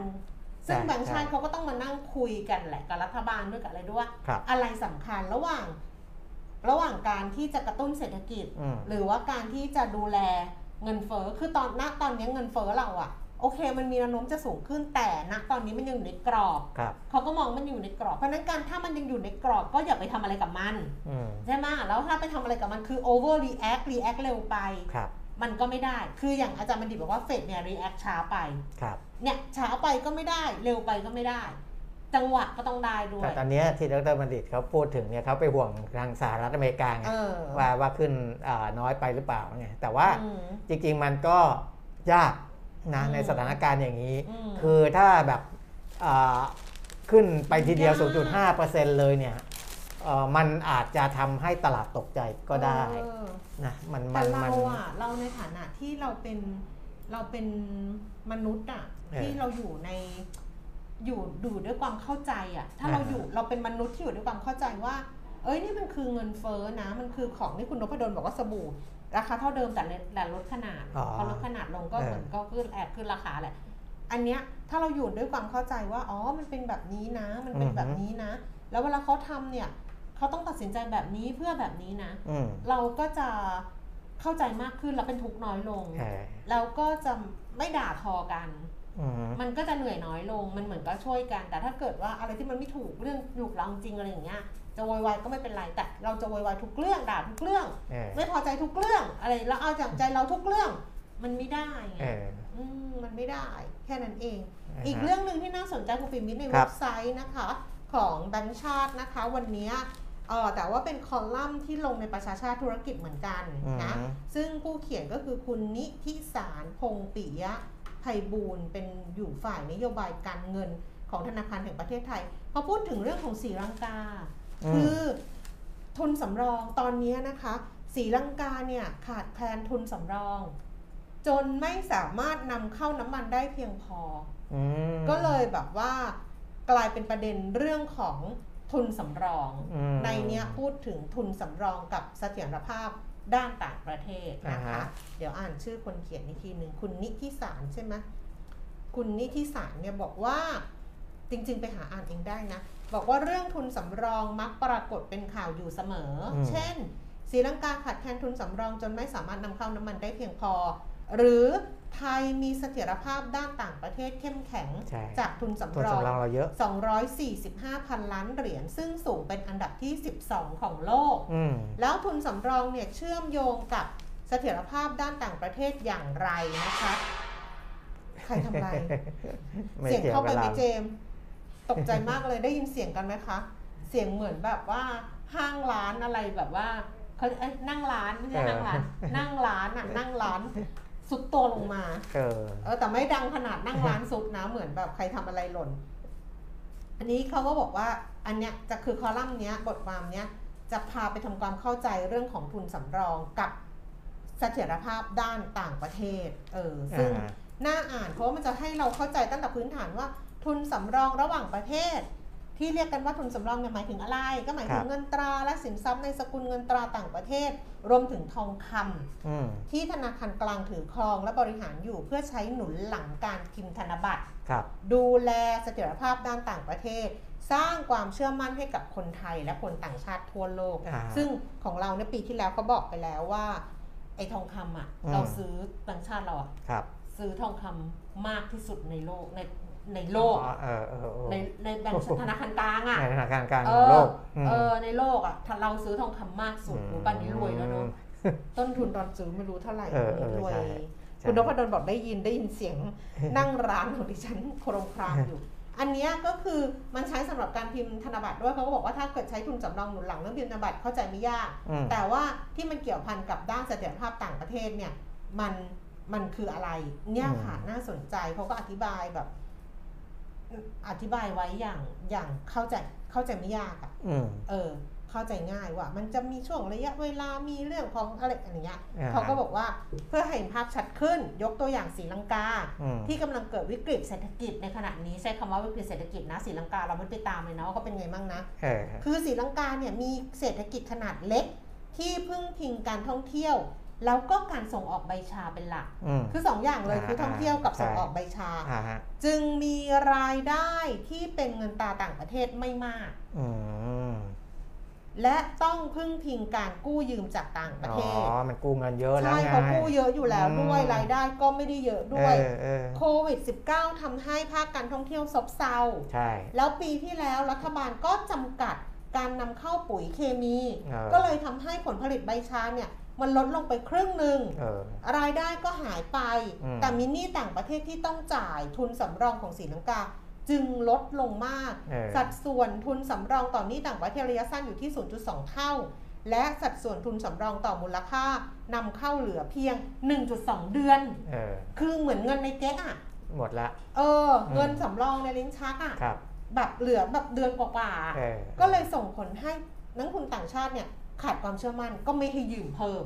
ซึ่งใช่แบงค์ชาติใช่เขาก็ต้องมานั่งคุยกันแหละกับรัฐบาลด้วยกับอะไรด้วยว่าครับอะไรสำคัญระหว่าง ระหว่างการที่จะกระตุ้นเศรษฐกิจอืมหรือว่าการที่จะดูแลเงินเฟ้อคือตอนณตอนนี้เงินเฟ้อเราอะ โอเค มันมีแนวโน้มจะสูงขึ้นแต่ณตอนนี้มันยังอยู่ในกรอบครับเขาก็มองมันอยู่ในกรอบ เพราะฉะนั้นการถ้ามันยังอยู่ในกรอบก็อย่าไปทำอะไรกับมันอืมใช่ไหมแล้วถ้าไปทำอะไรกับมันคือ over react react เร็วไปครับมันก็ไม่ได้ คืออย่างอาจารย์บัณฑิตบอกว่าเฟดเนี่ย react ช้าไป ครับ เนี่ยช้าไปก็ไม่ได้ เร็วไปก็ไม่ได้ จังหวัดก็ต้องได้ด้วแต่ยตอนเนี้ยที่ดรบัณฑิตเขาพูดถึงเนี่ยเขาไปห่วงทางสหรัฐอเมริกาไงเออว่าว่าขึ้นอ่าน้อยไปหรือเปล่าไง แต่ว่าอืมจริง ๆ มันก็ยาก นะอืมในสถานการณ์อย่างนี้อืมคือถ้าแบบอ่าขึ้นไปทีเดียวยาก0.5%เลยเนี่ยเอ่อมันอาจจะทำให้ตลาดตกใจก็ได้เออนะมันมัแต่นเรามันอะเราในฐานะที่เราเป็นเราเป็นมนุษย์อะเออที่เราอยู่ในอยู่ดูด้วยความเข้าใจอะถ้าอ่าเราอยู่เราเป็นมนุษย์ที่อยู่ด้วยความเข้าใจว่า เอ้ยนี่มันคือเงินเฟ้อนะ มันคือของที่คุณนพดลบอกว่าสบู่ ราคาเท่าเดิมแต่ลดแต่ลดขนาดอ๋อพอลดขนาดลงก็เออเหมือนก็ขึ้นแอบขึ้นราคาแหละอันเนี้ยถ้าเราอยู่ด้วยความเข้าใจว่าอ๋อมันเป็นแบบนี้นะ มันเป็นแบบนี้นะ แล้วเวลาเขาทำเนี่ยเขาต้องตัดสินใจแบบนี้เพื่อแบบนี้นะอืมเราก็จะเข้าใจมากขึ้นแล้วเป็นทุกข์น้อยลงเออแล้วก็จะไม่ด่าทอกันอืมมันก็จะเหนื่อยน้อยลงมันเหมือนก็ช่วยกัน แต่ถ้าเกิดว่าอะไรที่มันไม่ถูกเรื่องถูกเราจริงอะไรอย่างเงี้ย จะโวยวายก็ไม่เป็นไรแต่เราจะโวยวายทุกเรื่องด่าทุกเรื่องเออไม่พอใจทุกเรื่องอะไรแล้วเอาจากใจเราทุกเรื่องมันไม่ได้ไงเอออืมมันไม่ได้แค่นั้นเองอ่าฮะอีกเรื่องหนึ่งที่น่าสนใจคุณปิ่มมิตรในครัเว็บบไซต์นะคะ ของแบงค์ชาตินะคะ วันเนี้ยเออแต่ว่าเป็นคอลัมน์ที่ลงในประชาชาติธุรกิจเหมือนกันนะอืมซึ่งผู้เขียนก็คือคุณนิธิสารพงษ์ปิยะไพบูลย์เป็นอยู่ฝ่ายนโยบายการเงินของธนาคารแห่งประเทศไทยพอพูดถึงเรื่องของสีลังกา คือทุนสำรองตอนนี้นะคะสีลังกาเนี่ยขาดแคลนทุนสำรอง จนไม่สามารถนำเข้าน้ำมันได้เพียงพออืมก็เลยแบบว่ากลายเป็นประเด็นเรื่องของทุนสำรองอืมในเนี้ยพูดถึงทุนสำรองกับเสถียรภาพด้านต่างประเทศนะอ่าคะฮะเดี๋ยวอ่านชื่อคนเขียนอีกทีหนึ่งคุณนิธิสารใช่ไหมคุณนิธิสารเนี่ยบอกว่า จริง ๆ ไปหาอ่านเองได้นะ บอกว่าเรื่องทุนสำรองมักปรากฏเป็นข่าวอยู่เสมอ อืม เช่นศรีลังกาขาดแคลนทุนสำรองจนไม่สามารถนำเข้าน้ำมันได้เพียงพอ หรือไทยมีเสถียรภาพด้านต่างประเทศเข้มแข็ง ใช่จากทุนทุนสำรอง สำรองเราเยอะ 245พันล้านเหรียญซึ่งสูงเป็นอันดับที่ 12 ของโลก อืม แล้วทุนสำรองเนี่ยเชื่อมโยงกับเสถียรภาพด้านต่างประเทศอย่างไรนะคะ ใครทำอะไรไม่เสียงกี่ยวเข้าไปกับไหมรเจมส์ ตกใจมากเลยได้ยินเสียงกันไหมคะ เสียงเหมือนแบบว่าห้างร้านอะไรแบบว่าเขาเอ้ยนั่งร้านไม่ใช่นั่งร้าน นั่งร้านอะนั่งร้านสุดตัวลงมาเออเออแต่ไม่ดังขนาดนั่งร้านซุปนะเหมือนแบบใครทำอะไรหล่น อันนี้เขาก็บอกว่าอันเนี้ยจะคือคอลัมน์เนี้ยบทความเนี้ยจะพาไปทำความเข้าใจเรื่องของทุนสำรองกับเสถียรภาพด้านต่างประเทศ เออซึ่งอ่าน่าอ่านเพราะว่ามันจะให้เราเข้าใจตั้งแต่พื้นฐานว่า ทุนสำรองระหว่างประเทศ ที่เรียกกันว่าทุนสำรองเนี่ยหมายถึงอะไร ก็หมายถึคงรับเงินตราและสินทรัพย์ในสกุลเงินตราต่างประเทศ รวมถึงทองคำอืมที่ธนาคารกลางถือครองและบริหารอยู่เพื่อใช้หนุนหลังการพิมพ์ธนบัตรครับดูแลเสถียรภาพด้านต่างประเทศสร้างความเชื่อมั่นให้กับคนไทยและคนต่างชาติทั่วโลกอ่าซึ่งของเราเนี่ยปีที่แล้วก็บอกไปแล้วว่า ไอ้ทองคำอะอืมเราซื้อต่างชาติเราอะครับซื้อทองคำมากที่สุดในโลกใน ในโลกอ๋อเออเออเออในในแบงก์ธนาคารกลางอะในธนาคารกลางเอของอโลกมเออในโลกอะถ้าเราซื้อทองคำมากสุดรู้ป่ะนี้รวยแล้วเนาะต้นทุนตอนซื้อไม่รู้เท่าไหร่เออเออรวยใช่คุณนพดลบอกได้ยินได้ยินเสียงนั่งร้านของดิฉันโครงครามอยู่ อันเนี้ยก็คือมันใช้สำหรับการพิมพ์ธนบัตรด้วยเขาก็บอกว่าถ้าเกิดใช้ทุนสำรองหนุนหลังเรื่องพิมพ์ธนบัตรเข้าใจไม่ยากอืมแต่ว่าที่มันเกี่ยวพันกับด้านเสถียรภาพต่างประเทศเนี่ยมันมันคืออะไรเนี่ยค่ะน่าสนใจเขาก็อธิบายแบบ อธิบายไว้อย่างอย่างเข้าใจเข้าใจไม่ยากอะอืมเออ เข้าใจง่ายว่า มันจะมีช่วงระยะเวลามีเรื่องของอะไรอย่างเงี้ยอ่าเขาก็บอกว่าเพื่อให้เห็นภาพชัดขึ้น ยกตัวอย่างศรีลังกาอืมที่กำลังเกิดวิกฤตเศรษฐกิจในขณะนี้ใช้คำว่าวิกฤตเศรษฐกิจนะศรีลังกาเราไม่ไปตามเลยนะว่าเขาเป็นไงบ้างนะเออคือศรีลังกาเนี่ยมีเศรษฐกิจขนาดเล็กที่พึ่งพิงการท่องเที่ยว แล้วก็การส่งออกใบชาเป็นหลักอืมคือสองอย่างเลยอ่าคือท่องเที่ยวกับใช่ส่งออกใบชาอ่าฮะจึงมีรายได้ที่เป็นเงินตราต่างประเทศไม่มากอืมและต้องพึ่งพิงการกู้ยืมจากต่างประอ๋เทศอมันกู้เงินเยอะแล้วใช่ไงเขากู้เยอะอยู่แล้วด้วยอืมรายได้ก็ไม่ได้เยอะด้วยเออเออโควิด -19 ทำให้ภาคการท่องเที่ยวซบเซา ใช่ แล้วปีที่แล้วรัฐบาลก็จำกัดการนำเข้าปุ๋ยเคมีเออก็เลยทำให้ผลผลิตใบชาเนี่ย มันลดลงไปครึ่งหนึ่งเออ รายได้ก็หายไป อืมแต่มินนี่ต่างประเทศที่ต้องจ่ายทุนสำรองของศรีลังกา จึงลดลงมาก เออ สัดส่วนทุนสำรองต่อหนี้ต่างประเทศระยะสั้นอยู่ที่ 0.2 เท่า และสัดส่วนทุนสำรองต่อมูลค่านำเข้าเหลือเพียง 1.2 เดือน เออ คือเหมือนเงินในเก๊กอะหมดละ เอออืมเงินสำรองในลิ้นชักอะครับ แบบเหลือแบบเดือนกว่าๆอะ เออ ก็เลยส่งผลให้นักลงทุนต่างชาติเนี่ย ขาดความเชื่อมั่นก็ไม่ให้ยืมเพิ่ม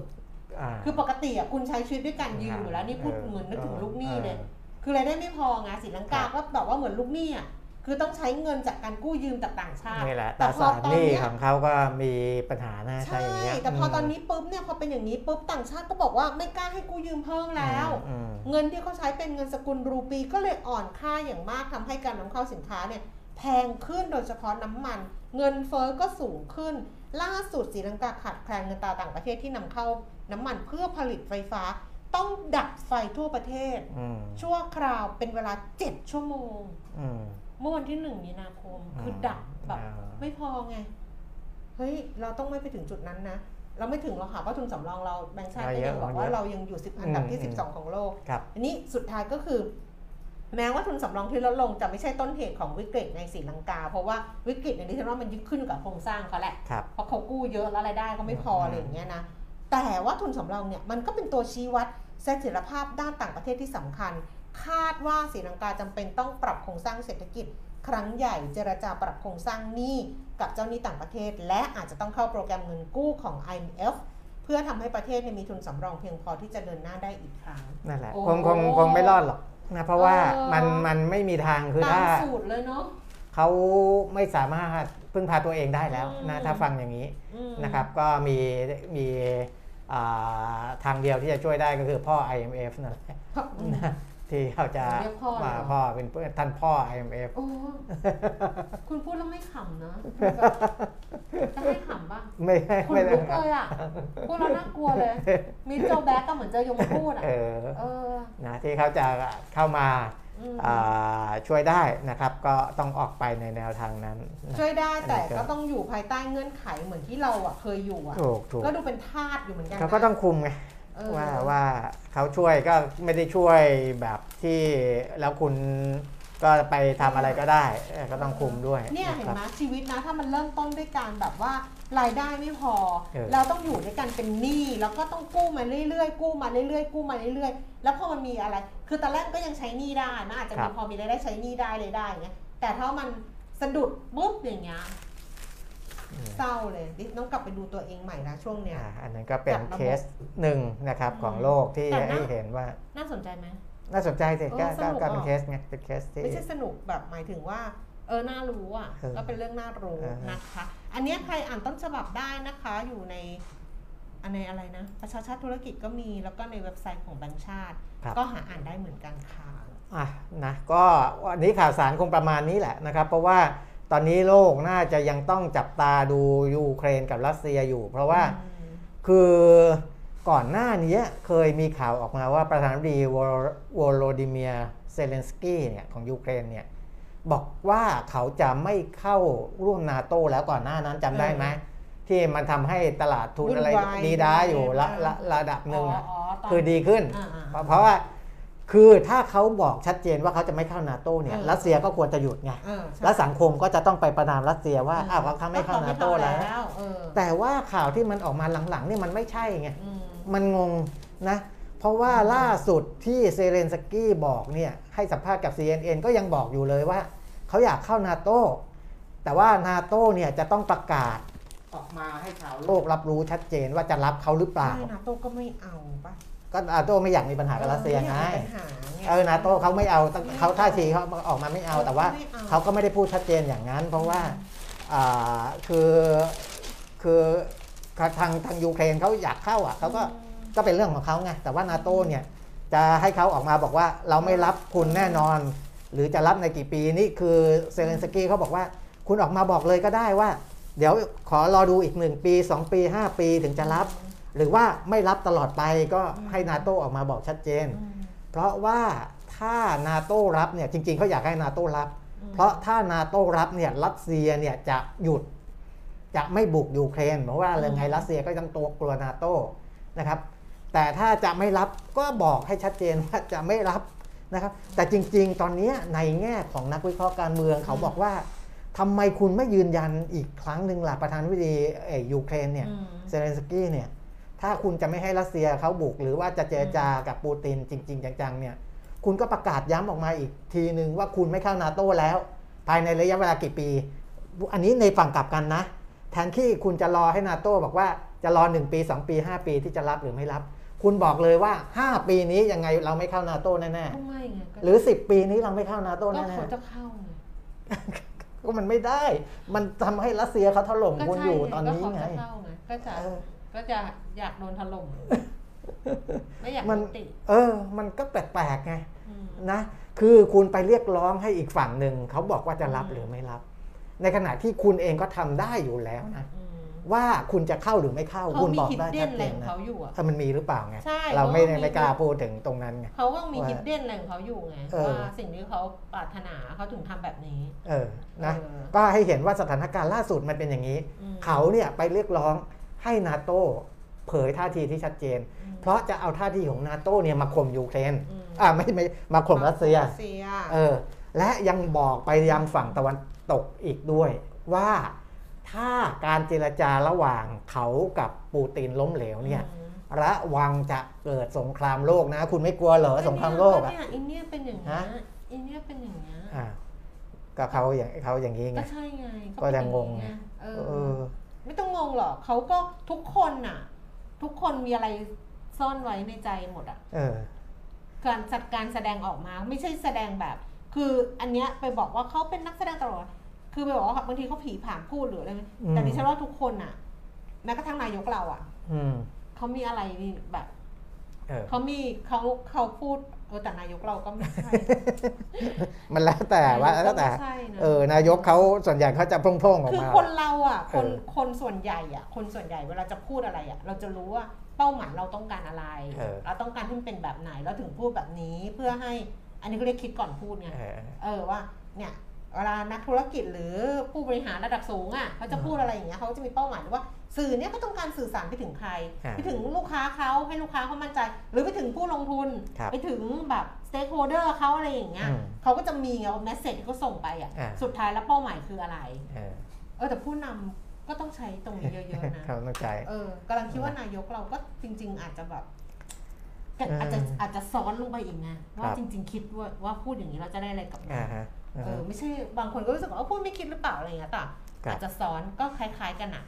าคือปกติอะคุณใช้ชีวิตด้วยการยืมอยู่แล้วนี่พูดเออเหมือนนึกถึงเออลูกหนี้เลยเออคือรายได้ไม่พอไงศรีลังกาครับก็แบบว่าเหมือนลูกหนี้อะคือต้องใช้เงินจากการกู้ยืมจากต่างชาตินี่แหละแต่ตราพอสารตอนหนี้เนี้ยของเขาก็มีปัญหานะใช่ใช่อย่างเงี้ยแต่พอตอนนี้ปุ๊บเนี่ยพอเป็นอย่างนี้ปุ๊บต่างชาติก็บอกว่าไม่กล้าให้กู้ยืมเพิ่มแล้วอืมเงินที่เขาใช้เป็นเงินสกุลรูปีก็เลยอ่อนค่าอย่างมากทำให้การนำเข้าสินค้าเนี่ยแพงขึ้นโดยเฉพาะน้ำมัน เงินเฟ้อก็สูงขึ้น ล่าสุดศรีลังกาขาดแคลนเงินตราต่างประเทศที่นำเข้าน้ำมันเพื่อผลิตไฟฟ้า ต้องดับไฟทั่วประเทศอืมชั่วคราวเป็นเวลา7ชั่วโมงอืมเมื่อวันที่หนึ่งมีนาคม คือมดับแบบอ่าไม่พอไง เฮ้ย เราต้องไม่ไปถึงจุดนั้นนะเราไม่ถึงหรอกค่ะเพราะทุนสำรองเราแบงก์ชาติก็ยังบอกว่าเรายังอยู่สิบอันดับที่อืม12 ของโลกครับอันนี้สุดท้ายก็คือ แม้ว่าทุนสำรองที่ลดลงจะไม่ใช่ต้นเหตุของวิกฤตในศรีลังกา เพราะว่าวิกฤตในที่ฉันว่ามันยึดขึ้นกับโครงสร้างเขาแหละครับเพราะเขากู้เยอะแล้วรายได้ก็ไม่พออืมอะไรอย่างเงี้ยนะ แต่ว่าทุนสำรองเนี่ยมันก็เป็นตัวชี้วัดเสถียรภาพด้านต่างประเทศที่สำคัญ คาดว่าศรีลังกาจำเป็นต้องปรับโครงสร้างเศรษฐกิจ ครั้งใหญ่เจรจาปรับโครงสร้างหนี้กับเจ้าหนี้ต่างประเทศ และอาจจะต้องเข้าโปรแกรมเงินกู้ของ IMF เพื่อทำให้ประเทศเนี่ยมีทุนสำรองเพียงพอที่จะเดินหน้าได้อีกครั้งนั่นแหละโอ้คงคงคงไม่รอดหรอก นะเพราะว่าเออ มันมันไม่มีทางคือตาถ้ามสูตรเลยเนาะ เขาไม่สามารถพึ่งพาตัวเองได้แล้วอืมนะถ้าฟังอย่างนี้อืมนะครับ ก็มีมีอ่าทางเดียวที่จะช่วยได้ก็คือพ่อ IMF นั่นแหละ เพราะอืมนะ ที่เขาจะเรียกพ่อเลยมาเหรอพ่อเป็นเพื่อนท่านพ่อ IMF โอ้ คุณพูดแล้วไม่ขำนะพูดแบบจะให้ขำป่ะไม่ไม่คุณไม่ได้ลุกเลยอะ พูดแล้วน่ากลัวเลย มีโจแบ็กก็เหมือนเจอยมพูดอะ เออเออนะที่เขาจะเข้ามาอืมอ่าช่วยได้นะครับ ก็ต้องออกไปในแนวทางนั้นนะช่วยได้แต่อันนี้ก็ก็ต้องอยู่ภายใต้เงื่อนไขเหมือนที่เราอะเคยอยู่อะ ถูกถูกก็ดูเป็นทาสอยู่เหมือนกันนะเขาก็ต้องคุมไง เออ ว่าว่าเขาช่วยก็ไม่ได้ช่วยแบบที่แล้วคุณก็ไปทำอะไรก็ได้เออก็ต้องคุมด้วยเนี่ยะเห็นครับไหมชีวิตนะถ้ามันเริ่มต้นด้วยการแบบว่ารายได้ไม่พอ เออ เราต้องอยู่ด้วยกันเป็นหนี้แล้วก็ต้องกู้มาเรื่อยๆกู้มาเรื่อยๆกู้มาเรื่อยๆ แล้วพอมันมีอะไร คือตอนแรกก็ยังใช้หนี้ได้มันอาจจะมีพอมีรายได้ใช้หนี้ได้เลยได้อย่างเงี้ยแต่ถ้ามันสะดุดปุ๊บอย่างเงี้ยอืม เศร้าเลยดิต้องกลับไปดูตัวเองใหม่นะช่วงเนี้ยอ่าอันนั้นก็เป็นจัดระบบเคสหนึ่งนะครับอืมของโลกที่แต่น่า ให้เห็นว่า น่าสนใจไหม น่าสนใจสิเออก็สก็นุกก็เป็นอะ เคสไงเป็นเคสที่ ไม่ใช่สนุกแบบหมายถึงว่า เออ น่ารู้อะ เออก็เป็นเรื่องน่ารู้เออนะคะ อันเนี้ยใครอ่านต้นฉบับได้นะคะ อยู่ในอันในอะไรนะ ประชาชาติธุรกิจก็มี แล้วก็ในเว็บไซต์ของแบงก์ชาติ ครับ ก็หาอ่านได้เหมือนกันค่ะ อะนะก็วันนี้ข่าวสารคงประมาณนี้แหละนะครับ เพราะว่า ตอนนี้โลกน่าจะยังต้องจับตาดูยูเครนกับรัสเซียอยู่ เพราะว่าอืมคือก่อนหน้านี้เคยมีข่าวออกมาว่าประธานาธิบดีวโวโลดิเมียเซเลนสกี้เนี่ยของยูเครนเนี่ยบอกว่าเขาจะไม่เข้าร่วมนาโตแล้วก่อนหน้านั้นจำได้ไหมที่มันทำให้ตลาดทุนอะไรวุ่นวายดีด้าอยู่ระอ่าระระดับหนึ่งอะอ๋อตนคือดีขึ้นอ่าๆเพราะเพราะว่า คือถ้าเขาบอกชัดเจนว่าเขาจะไม่เข้านาโตเนี่ยเออรัสเซียก็ควรจะหยุดไงเออใช่และสังคมก็จะต้องไปประณามรัสเซียว่าอ้าวเขาไม่เข้านาโตแล้วเออแต่ว่าข่าวที่มันออกมาหลังๆนี่มันไม่ใช่ไงอืมมันงงนะเพราะว่าล่าสุดที่เซเลนสกี้บอกเนี่ยให้สัมภาษณ์กับ CNN ก็ยังบอกอยู่เลยว่าเขาอยากเข้านาโตแต่ว่านาโตเนี่ยจะต้องประกาศออกมาให้ชาวโลกรับรู้ชัดเจนว่าจะรับเขาหรือเปล่าไม่นาโตก็ไม่เอาปะ ก็นาโตไม่อยากมีปัญหากับรัสเซียไงออม่อยากมีปัญหาไงเออนาโตเขาไม่เอาตั้งไม่เอาเขาท่าทีเขาออกมาไม่เอา แต่ว่าไม่เอาเขาก็ไม่ได้พูดชัดเจนอย่างนั้น เพราะว่าอ่าคือคือทางทางยูเครนเขาอยากเข้าอะเขาก็ก็เป็นเรื่องของเขาไงแต่ว่านาโตเนี่ยจะให้เขาออกมาบอกว่าเราไม่รับคุณแน่นอน หรือจะรับในกี่ปีนี่คือเซเลนสกี้เขาบอกว่า คุณออกมาบอกเลยก็ได้ว่า เดี๋ยวขอรอดูอีก1ปี 2 ปี 5 ปีถึงจะรับ หรือว่าไม่รับตลอดไปก็ให้นาโตออกมาบอกชัดเจนอืมเพราะว่าถ้านาโตรับเนี่ยจริงๆเขาอยากให้นาโตรับอืมเพราะถ้านาโตรับเนี่ยรัสเซียเนี่ยจะหยุดจะไม่บุกยูเครนเพราะว่าเรื่องไงรัสเซียก็ยังตัวกลัวนาโตนะครับ แต่ถ้าจะไม่รับก็บอกให้ชัดเจนว่าจะไม่รับนะครับ แต่จริง ๆ ตอนเนี้ยในแง่ของนักวิเคราะห์การเมืองเขาบอกว่าทำไมคุณไม่ยืนยันอีกครั้งหนึ่งล่ะประธานาธิบดีเอ่อยูเครนเนี่ยอืมเซเลนสกี้เนี่ย ถ้าคุณจะไม่ให้รัสเซียเขาบุก หรือว่าจะเจรจากับปูตินจริง ๆ จังๆเนี่ยคุณก็ประกาศย้ำออกมาอีกทีหนึ่งว่าคุณไม่เข้านาโต้แล้ว ภายในระยะเวลากี่ปี อันนี้ในฝั่งกลับกันนะ แทนที่คุณจะรอให้นาโต้บอกว่าจะรอ 1 ปี 2 ปี 5 ปีที่จะรับหรือไม่รับ คุณบอกเลยว่า 5 ปีนี้ยังไงเราไม่เข้านาโต้แน่ก็ไม่ไงก็ๆหรือ 10 ปีนี้เราไม่เข้านาโต้ก็แน่เขาจะเข้าไงๆก็มันไม่ได้ มันทำให้รัสเซียเขาถล่มก็คุณใช่อยู่ไงตอนก็นี้เขาไงจะเข้าไงก็จะเออ ก็จะอยากโดนถล่มไม่อยากมันยุติ เออ มันก็แปลกๆไงอืมนะ คือคุณไปเรียกร้องให้อีกฝั่งหนึ่งเขาบอกว่าจะรับอืมหรือไม่รับ ในขณะที่คุณเองก็ทำได้อยู่แล้วนะอืมว่าคุณจะเข้าหรือไม่เข้าเขาคุณมีบอกฮิดได้เด้ชันดอะเจไรนของนะเขาอยู่อะเออมันมีหรือเปล่าไงใช่เราไม่เขามีไม่กล้าพูดถึงตรงนั้นไงเขาก็มีว่าฮิดเด้นอะไรของเขาอยู่ไงเออว่าสิ่งที่เขาปรารถนาเขาถึงทำแบบนี้ เออนะเออก็ให้เห็นว่าสถานการณ์ล่าสุดมันเป็นอย่างนี้อืมเขาเนี่ยไปเรียกร้อง ให้นาโต้เผยท่าทีที่ชัดเจนอืมเพราะจะเอาท่าทีของนาโต้เนี่ยมาข่มยูเครนอืมอ่าไม่ไม่มาข่มรัสเซียรัสเซียเออและยังบอกไปยังฝั่งตะวันตกอีกด้วย ว่าถ้าการเจรจาระหว่างเขากับปูตินล้มเหลวเนี่ยอืมระวังจะเกิดสงครามโลกนะ คุณไม่กลัวเหรอสงครามโลกก็อะเนี่ยอินเนียเป็นอย่างนี้ฮะยอินเนียเป็นอย่างนี้ยอ่าก็เขาอย่างเขาอย่างนี้ไงก็ใช่ไงก็จะงงไงเอเอออ ไม่ต้องงงหรอกเขาก็ทุกคนน่ะ ทุกคนมีอะไรซ่อนไว้ในใจหมดอะเออการจัดการแสดงออกมา ไม่ใช่แสดงแบบ คืออันเนี้ยไปบอกว่าเขาเป็นนักแสดงตลอดคือไปบอกว่าบางทีเขาผีผามพูดหรืออะไรไหมอืมแต่ดิฉันว่าทุกคนน่ะแม้กระทั่งนายกเราอะอืมเขามีอะไรแบบเออเขามีเขาเขาพูด เออแต่นายกเราก็ไม่ใช่ มันแล้วแต่ว่านาแล้ยวกก็แต่ไม่ใช่นะเออนายกเขาส่วนใหญ่เขาจะโพร่งๆออกคือมาคนเราอะคนเออคนส่วนใหญ่อะคนส่วนใหญ่เวลาจะพูดอะไรอะเราจะรู้ว่าเป้าหมายเราต้องการอะไรเออเราต้องการให้มันเป็นแบบไหนเราถึงพูดแบบนี้เพื่อให้ อันนี้เขาเรียกคิดก่อนพูดไงเออเออว่าเนี่ย เวลานักธุรกิจหรือผู้บริหารระดับสูงอะเขาจะพูดอะไรอย่างเงี้ยเขาจะมีเป้าหมายว่าสื่อเนี่ยเขาต้องการสื่อสารไปถึงใครอ่าไปถึงลูกค้าเขาให้ลูกค้าเขามั่นใจ หรือไปถึงผู้ลงทุนครับไปถึงแบบสเต็กโฮเดอร์เขาอะไรอย่างเงี้ยอืมเขาก็จะมีไงว่าแมสเซจที่เขาส่งไปอะอ่าสุดท้ายแล้วเป้าหมายคืออะไร เออเออแต่ผู้นำก็ต้องใช้ตรงนี้เยอะๆนะเขาต้องใจเออกำลังคิดว่านายกเราก็จริง ๆ อาจจะแบบเออออาจจะอาจจะซ้อนลงไปอีกไงว่าครับจริง ๆ คิดว่าว่าพูดอย่างนี้เราจะได้อะไรกลับมาอ่าฮะอ่า เอฮะอไม่ใช่บางคนก็รู้สึกว่าเออพูดไม่คิดหรือเปล่าอะไรอย่างเงี้ยแต่ครับอาจจะซ้อนก็คล้าย ๆกันอะ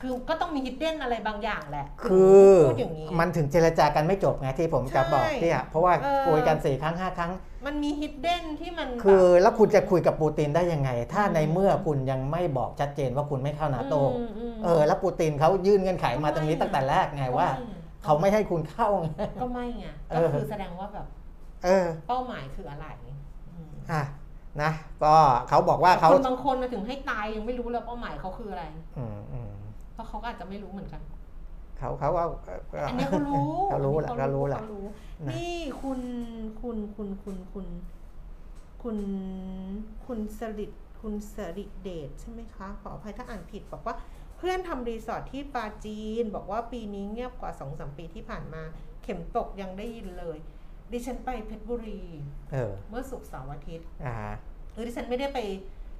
คือก็ต้องมีฮิดเด้นอะไรบางอย่างแหละ คือพูดอย่างนี้มันถึงเจรจากันไม่จบไงที่ผมจะบอกใช่เนี่ยเพราะว่าเออคุยกันสี่ครั้งห้าครั้ง มันมีฮิดเด้นที่มัน คือบบแล้วคุณจะคุยกับปูตินได้ยังไง ถ้าอืมในเมื่อคุณยังไม่บอกชัดเจนว่าคุณไม่เข้านาโตอืมมเออแล้วปูตินเขายื่นเงื่อนไขมาก็ไม่ตรงนี้ตั้งแต่แรกไงก็ว่าไม่ไงเขาไม่ให้คุณเข้าไงก็ไม่ไงเอก็อคือแสดงว่าแบบ เออ เป้าหมายคืออะไรอืมอะ นะก็เขาบอกว่าเขาคนบางคนน่ะถึงให้ตายยังไม่รู้เลยเป้าหมายเขาคืออะไรอืมอืมเพราะเขาก็อาจจะไม่รู้เหมือนกันเขาเขาก็อันนี้เขารู้เขารู้แหละอันเขานี้รู้แหละเขารู้นะนี่คุณคุณคุณคุณคุณคุณคุณสริดคุณสริเดชใช่ไหมคะ ขออภัยถ้าอ่านผิดบอกว่าเพื่อนทำรีสอร์ทที่ปาจีน บอกว่าปีนี้เงียบกว่าสองสมปีที่ผ่านมา เข็มตกยังได้ยินเลย ดิฉันไปเพชรบุรี เออเมื่อศุกร์เสาร์อาทิตย์อ่าเออดิฉันไม่ได้ไป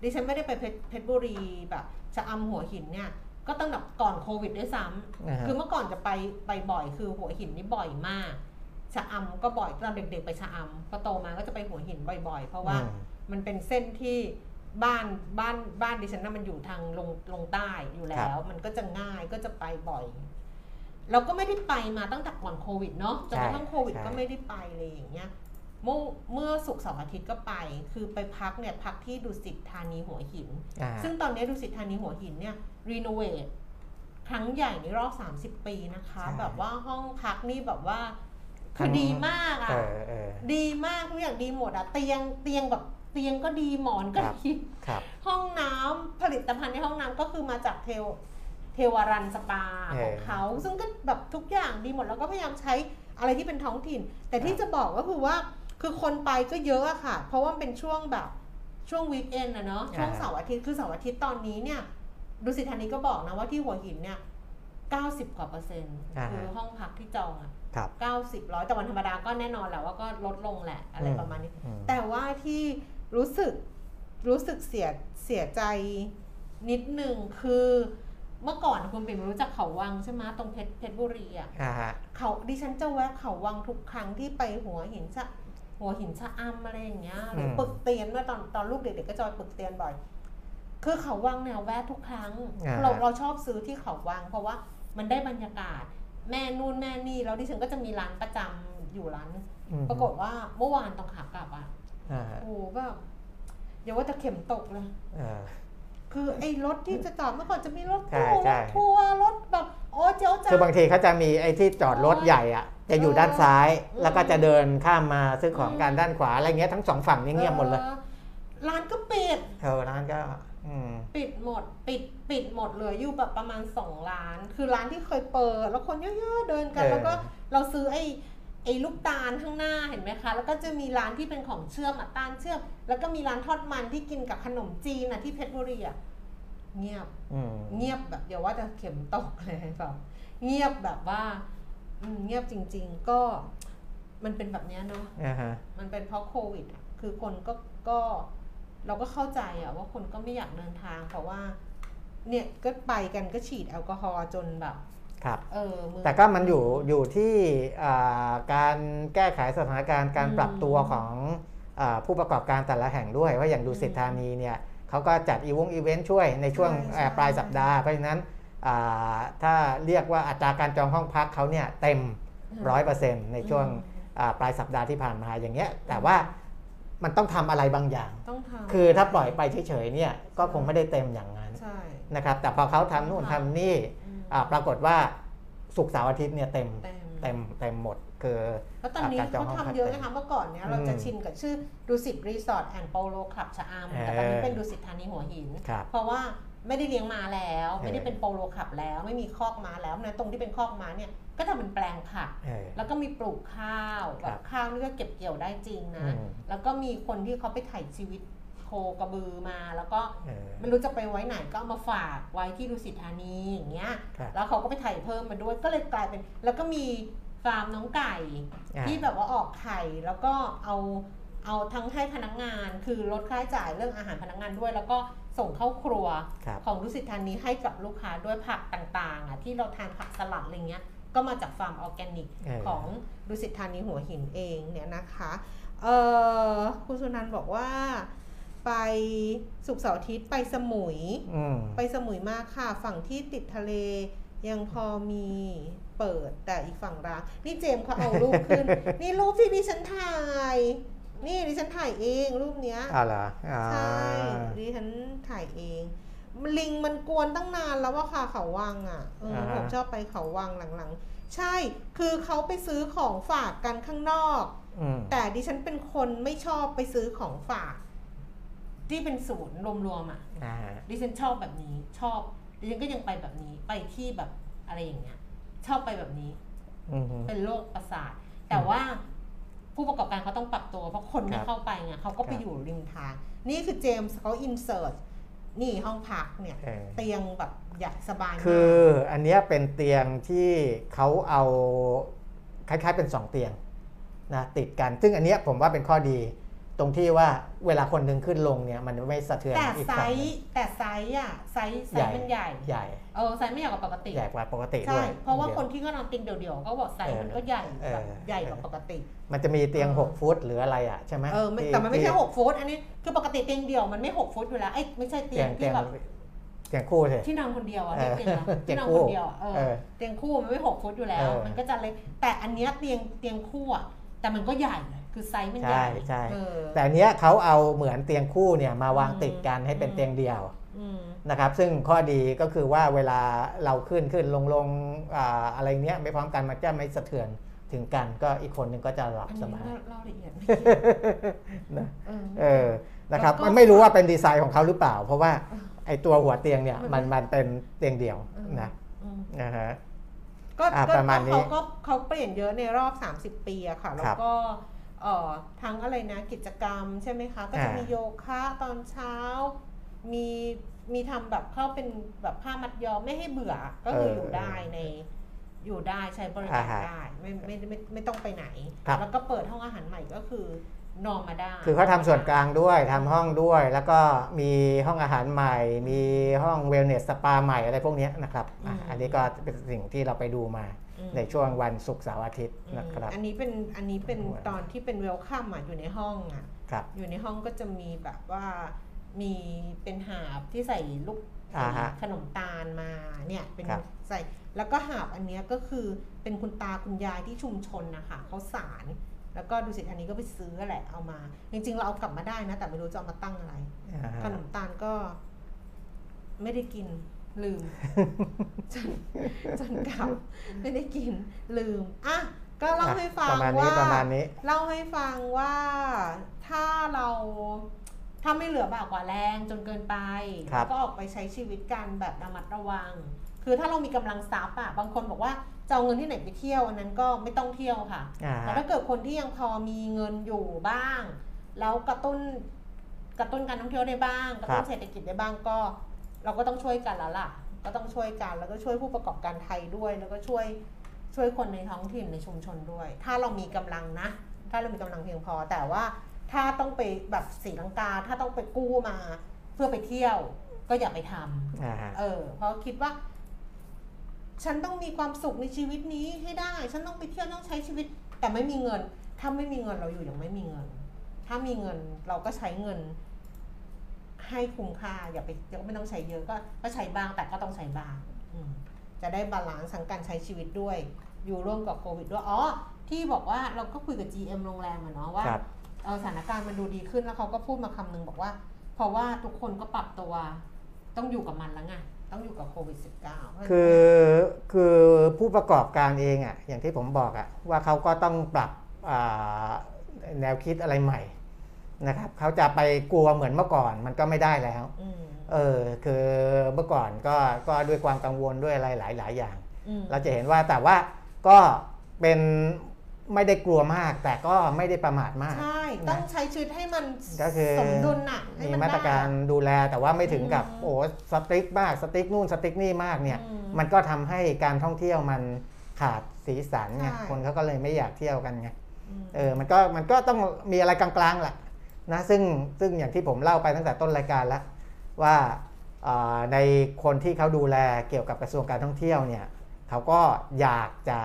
ดิฉันไม่ได้ไปเพชรเพชรบุรีแบบชะอำหัวหินเนี่ย ก็ตั้งแต่ก่อนโควิดด้วยซ้อ่าฮะำคือเมื่อก่อนจะไปไปบ่อยคือหัวหินนี่บ่อยมาก ชะอำก็บ่อยตอนเด็กๆไปชะอำพอโตมาก็จะไปหัวหินบ่อยๆ เพราะว่าอืม มันเป็นเส้นที่บ้านบ้านบ้านดิฉันน่ะมันอยู่ทางลงลงใต้อยู่แล้ว มันก็จะง่ายก็จะไปบ่อย เราก็ไม่ได้ไปมาตั้งแต่ก่อนโควิดเนาะจนกระทั่งโควิดใช่ก็ไม่ได้ไปเลยอย่างเงี้ยเมื่อเมื่อศุกร์เสาร์อาทิตย์ก็ไป คือไปพักเนี่ยพักที่ดุสิตธานีหัวหินอ่าซึ่งตอนนี้ดุสิตธานีหัวหินเนี่ยรีโนเวทครั้งใหญ่ในรอบ 30 ปีนะคะใช่แบบว่าห้องพักนี่แบบว่า คือทั้งดีมากเออะอเออดีมากทุกอย่างดีหมดอะเตียงเตียงแบบเตียงก็ดีหมอนก็ครับดีครับห้องน้ำผลิตภัณฑ์ในห้องน้ำก็คือมาจากเทว เทวารันสปาเออของเขาซึ่งก็แบบทุกอย่างดีหมดแล้วก็พยายามใช้อะไรที่เป็นท้องถิ่น แต่ที่จะบอกก็คือว่าคือคนไปก็เยอะอะค่ะ เพราะว่ามันเป็นช่วงแบบช่วงวีคเอนอะเนาะช่วงอ่าเสาร์อาทิตย์คือเสาร์อาทิตย์ตอนนี้เนี่ยดูสิธานีก็บอกนะว่าที่หัวหินเนี่ย90 กว่าเปอร์เซ็นต์อ่าคือห้องพักที่จองอะครับ90ร้อยแต่วันธรรมดาก็แน่นอนแหละว่าก็ลดลงแหละอะไรอืมประมาณนี้อืมแต่ว่าที่รู้สึกรู้สึกเสียเสียใจนิดหนึ่งคือ เมื่อก่อนคุณปิ่มรู้จักเขาวังใช่ไหมตรงเพชรเพชรบุรีอะอ่าฮะเขาดิฉันจะแวะเขาวังทุกครั้งที่ไปหัวหินชะหัวหินชะอำอะไรอย่างเงี้ยหรืออมปึกเตียนเมื่อตอนตอนลูกเด็กๆก็จะไปปึกเตียนบ่อย คือเขาวังเนี่ยแวะทุกครั้งอ่าเราเราชอบซื้อที่เขาวัง เพราะว่ามันได้บรรยากาศ แม่นู่นแม่นี่แล้วดิฉันก็จะมีร้านประจำอยู่ร้านนึงอืมปรากฏว่าเมื่อวานตอนขากลับอะอ่าฮะโอ้โหแบบอย่าว่าแต่เข็มตกเลยเออ คือไอ้รถที่จะจอดเมื่อก่อนจะมีรถใช่ตู้ใช่รถทัวร์รถแบบโอ้เจ้าจ้าคือบางทีเขาจะมีไอ้ที่จอดรถใหญ่อะจะอยู่ด้านซ้ายอืมแล้วก็จะเดินข้ามมาซื้อของอืมกันด้านขวาอะไรเงี้ยทั้งสองฝั่งนี่เงียบหมดเลยออร้านก็ปิดเออร้านก็อืม ปิดหมด ปิดปิดหมดเหลืออยู่แบบประมาณสองร้าน คือร้านที่เคยเปิด แล้วคนเยอะๆเดินกัน เออ แล้วก็เราซื้อไอ้ ไอ้ลูกตาลข้างหน้าเห็นไหมคะ แล้วก็จะมีร้านที่เป็นของเชื่อมอะตาลเชื่อม แล้วก็มีร้านทอดมันที่กินกับขนมจีนอะที่เพชรบุรีอะเงียบอืมเงียบแบบเดี๋ยวว่าจะเข็มตกเลยแบบเงียบแบบว่าอืมเงียบจริง ๆ ก็มันเป็นแบบเนี้ยเนาะอ่าฮะมันเป็นเพราะโควิดอะคือคนก็ก็เราก็เข้าใจอะว่าคนก็ไม่อยากเดินทาง เพราะว่า เนี่ยก็ไปกันก็ฉีดแอลกอฮอล์จนแบบ ครับเออมือแต่ก็มันอยู่อยู่ที่อ่าการแก้ไขสถานการณ์การอืมปรับตัวของอาผู้ประกอบการแต่ละแห่งด้วย ว่าอย่างดูสิทธานีเนี่ยเขาก็จัดอีวงอีเวนต์ช่วยในช่วงใช่เอ่อใช่ปลายสัปดาห์เพราะฉะนั้นอ่าถ้าเรียกว่าอัตราการจองห้องพักเขาเนี่ยเต็มร้อยเปอร์เซ็นต์ในช่วงอืมอ่าปลายสัปดาห์ที่ผ่านมาอย่างเงี้ย แต่ว่ามันต้องทำอะไรบางอย่างต้องทำคือถ้าปล่อยไปเฉยๆเนี่ยก็คงไม่ได้เต็มอย่างนั้นใช่นะครับ แต่พอเขาทำนู่นทำนี่อืมอ่า ปรากฏว่าศุกร์เสาร์อาทิตย์เนี่ยเต็มเต็มเต็มเต็มหมดคือแล้วตอนนี้การจองเขาห้องพักทำเยอะเต็มนะคะเมื่อก่อนเนี้ยเราจะอืมชินกับชื่อดูสิตรีสอร์ทแอนด์โปโลคลับชะอำแต่ตอนนี้เป็นดูสิตธานีหัวหินครับเพราะว่าไม่ได้เลี้ยงม้าแล้วเออไม่ได้เป็นโปโลคลับแล้ว ไม่มีคอกม้าแล้วนะตรงที่เป็นคอกม้าเนี่ยก็ทำเป็นแปลงผักเออแล้วก็มีปลูกข้าวครัแบบบข้าวนี่ก็เก็บเกี่ยวได้จริงนะอืมแล้วก็มีคนที่เขาไปถ่ายชีวิตโค กระบือมา แล้วก็เออไม่รู้จะไปไว้ไหนก็เอามาฝากไว้ที่ดุสิตธานีอย่างเงี้ยครับแล้วเขาก็ไปถ่ายเพิ่มมาด้วย ก็เลยกลายเป็น แล้วก็มีฟาร์มน้องไก่อ่าที่แบบว่าออกไข่แล้วก็เอาเอาทั้งให้พนักงานคือลดค่าใช้จ่ายเรื่องอาหารพนักงานด้วย แล้วก็ส่งเข้าครัวครับของดุสิตธานีให้กับลูกค้าด้วยผักต่างๆอะที่เราทานผักสลัดอะไรเงี้ยก็มาจากฟาร์มออร์แกนิกเออของดุสิตธานีหัวหินเองเนี่ยนะคะ เออคุณสุนันท์บอกว่า ไปสุกร์เสาร์อาทิตย์ไปสมุย อืมไปสมุยมากค่ะ ฝั่งที่ติดทะเลยังพอมีเปิดแต่อีกฝั่งร้างนี่เจมส์เขาเอารูปขึ้น นี่รูปที่ดิฉันถ่าย นี่ดิฉันถ่ายเองรูปเนี้ยอ่าเหรออ่าใช่ดิฉันถ่ายเอง ลิงมันกวนตั้งนานแล้วว่าค่ะเขาวังอะเอออาผมชอบไปเขาวังหลังๆ ใช่ คือเขาไปซื้อของฝากกันข้างนอก อืมแต่ดิฉันเป็นคนไม่ชอบไปซื้อของฝาก ที่เป็นศูนย์รวมๆอะอ่าดิฉันชอบแบบนี้ชอบดิฉันก็ยังไปแบบนี้ไปที่แบบอะไรอย่างเงี้ย ชอบไปแบบนี้ อืม เป็นโรคประสาท แต่ว่าผู้ประกอบการเขาต้องปรับตัว เพราะคนไม่ครับเข้าไปไงเขาก็ไปครับ อยู่ริมทาง นี่คือเจมส์เขาอินเสิร์ตนี่ห้องพักเนี่ย เออ เตียงแบบใหญ่สบายมาก คืออันเนี้ยเป็นเตียงที่เขาเอาคล้ายๆเป็นสองเตียงนะติดกัน ซึ่งอันเนี้ยผมว่าเป็นข้อดี ตรงที่ว่าเวลาคนหนึ่งขึ้นลงเนี่ยมันไม่สะเทือนแต่อีกไซฝั่งหนึ่ส์งแต่ไซส์อะไซส์ไซส์มันใหญ่ใหญ่เออไซส์ไม่ใหญ่กว่าปกติใหญ่กว่าปกติใช่ด้วยเพราะว่าดี๋ย คนที่ก็นอนเตียงเดี่ยวๆก็บอกไซส์มันก็ใหญ่เออ แบบใหญ่กว่าปกติ มันจะมีเตียง เออหกฟุตหรืออะไรอะใช่ไหมเออไม่ที่แต่มันไม่ใช่ที่หกฟุตอันนี้คือปกติเตียงเดี่ยวมันไม่หกฟุตอยู่แล้วไอ้ยไม่ใช่เตีเตียยงงเตีที่ยงแบบเตียงคู่สิ ที่นอนคนเดียวอะเอเรียอกเตียงอะเตียที่งนอนคู่คนเดียวอะเออเออเตียงคู่มันไม่หกฟุตอยู่แล้ว เออ มันก็จะเล็กแต่อันเนี้ยเตียงเตียงคู่อะแต่มันก็ใหญ่ คือไซส์มันใหญ่ใช่ใช่เออแต่อันเนี้ยเขาเอาเหมือนเตียงคู่เนี่ยมาวางอืมติดกันให้เป็นอืมเตียงเดียวอืมนะครับซึ่งข้อดีก็คือว่าเวลาเราขึ้นขึ้นลงลงอ่าอะไรเนี้ยไม่พร้อมกันมันจะไม่สะเทือนถึงกันก็อีกคนหนึ่งก็จะหลับอันสนี้บายเล่าเล่าละเอียดไม่นะเออเออนะครับแล้วก็มันไม่รู้ว่าเป็นดีไซน์ของเขาหรือเปล่า เพราะว่าเออไอตัวหัวเตียงเนี่ยมัมันนมันเป็นเตียงเดี่ยวเออนะอืมนะฮะก็อะก็ประมาณนี้เขาก็เขาเปลี่ยนเยอะในรอบ 30 ปีอะค่ะ แล้ครัวบก็เอ่อ ทั้งอะไรนะกิจกรรมใช่ไหมคะ ก็จะอ่ามีมีโยคะตอนเช้า มีมีทำแบบเข้าเป็นแบบผ้ามัดย้อมไม่ให้เบื่อก็คืออยู่ได้ในอยู่ได้ใช้บริการอ่าฮะได้ไม่ไม่ไม่ไม่ต้องไปไหนครับแล้วก็เปิดห้องอาหารใหม่ก็คือนอนมาได้คือเขาทำส่วนกลางด้วยทำห้องด้วย แล้วก็มีห้องอาหารใหม่ มีห้องเวลเนสสปาใหม่อะไรพวกเนี้ยนะครับอะอันนี้ก็เป็นสิ่งที่เราไปดูมาอืม ในช่วงวันศุกร์เสาร์อาทิตย์อืมนะครับอันนี้เป็นอันนี้เป็นตอนที่เป็นเวลคัมอะอยู่ในห้องอะครับอยู่ในห้องก็จะมีแบบว่ามีเป็นหาบที่ใส่ลูกอ่าฮะขนมตาลมาเนี่ยเป็นครับใส่แล้วก็หาบอันเนี้ยก็คือเป็นคุณตาคุณยายที่ชุมชนนะคะเขาสารแล้วก็ดูสิอันนี้ก็ไปซื้อแหละเอามา จริง ๆ เราเอากลับมาได้นะ แต่ไม่รู้จะเอามาตั้งอะไรอ่าฮะขนมตาลก็ไม่ได้กิน ลืมจนจนกลับไม่ได้กินลืมอะก็เล่าให้ฟังประมาณนี้ว่าประมาณนี้เล่าให้ฟังว่าถ้าเราถ้าไม่เหลือบากกว่าแรงจนเกินไปครับก็ออกไปใช้ชีวิตกันแบบระมัดระวัง คือถ้าเรามีกำลังทรัพย์อะบางคนบอกว่าจะเอาเงินที่ไหนไปเที่ยวอันนั้นก็ไม่ต้องเที่ยวค่ะอ่าแต่ถ้าเกิดคนที่ยังพอมีเงินอยู่บ้าง แล้วกระตุ้นกระตุ้นการท่องเที่ยวได้บ้างกระตุ้นเศรษฐกิจได้บ้างก็ เราก็ต้องช่วยกันแล้วล่ะ ก็ต้องช่วยกันแล้วก็ช่วยผู้ประกอบการไทยด้วย แล้วก็ช่วยช่วยคนในท้องถิ่นในชุมชนด้วย ถ้าเรามีกำลังนะ ถ้าเรามีกำลังเพียงพอ แต่ว่าถ้าต้องไปแบบตีลังกา ถ้าต้องไปกู้มา เพื่อไปเที่ยว ก็อย่าไปทำอ่าฮะเออ เพราะคิดว่า ฉันต้องมีความสุขในชีวิตนี้ให้ได้ ฉันต้องไปเที่ยวต้องใช้ชีวิต แต่ไม่มีเงิน ถ้าไม่มีเงินเราอยู่อย่างไม่มีเงิน ถ้ามีเงินเราก็ใช้เงิน ให้คุ้มค่าอย่าไปก็ไม่ต้องใช้เยอะก็ก็ใช้บ้างแต่ก็ต้องใช้บ้างอืมจะได้ balance ทั้งการใช้ชีวิตด้วย อยู่ร่วมกับโควิดด้วยอ๋อที่บอกว่าเราก็คุยกับ GM โรงแรมอะเนาะว่าครับเออสถานการณ์มันดูดีขึ้นแล้วเขาก็พูดมาคำนึงบอกว่า เพราะว่าทุกคนก็ปรับตัวต้องอยู่กับมันแล้วไงต้องอยู่กับโควิด -19 เพราะฉะนั้นคือคือผู้ประกอบการเองอะอย่างที่ผมบอกอะว่าเขาก็ต้องปรับอ่าแนวคิดอะไรใหม่ นะครับเขาจะไปกลัวเหมือนเมื่อก่อนมันก็ไม่ได้แล้วอืมเออคือเมื่อก่อนก็ก็ด้วยความกังวลด้วยอะไรหลายหลายอย่างอืมเราจะเห็นว่าแต่ว่าก็เป็นไม่ได้กลัวมาก แต่ก็ไม่ได้ประมาทมาก ใช่ ต้องใช้ชีวิตให้มันก็คือสมดุลน่ะให้มีนมาตรการได้ดูแลแต่ว่าไม่ถึงกับอืมโอ้สติ๊กมากสติ๊กนู่นสติ๊กนี่มากเนี่ยอืมมันก็ทำให้การท่องเที่ยวมันขาดสีสันไงใช่คนเขาก็เลยไม่อยากเที่ยวกันไงอืมเออมันก็มันก็ต้องมีอะไรกลางๆแหละ นะซึ่งซึ่งอย่างที่ผมเล่าไปตั้งแต่ต้นรายการแล้ว ว่าเอ่อในคนที่เขาดูแลเกี่ยวกับกระทรวงการท่องเที่ยวเนี่ยเขาก็อยากจะ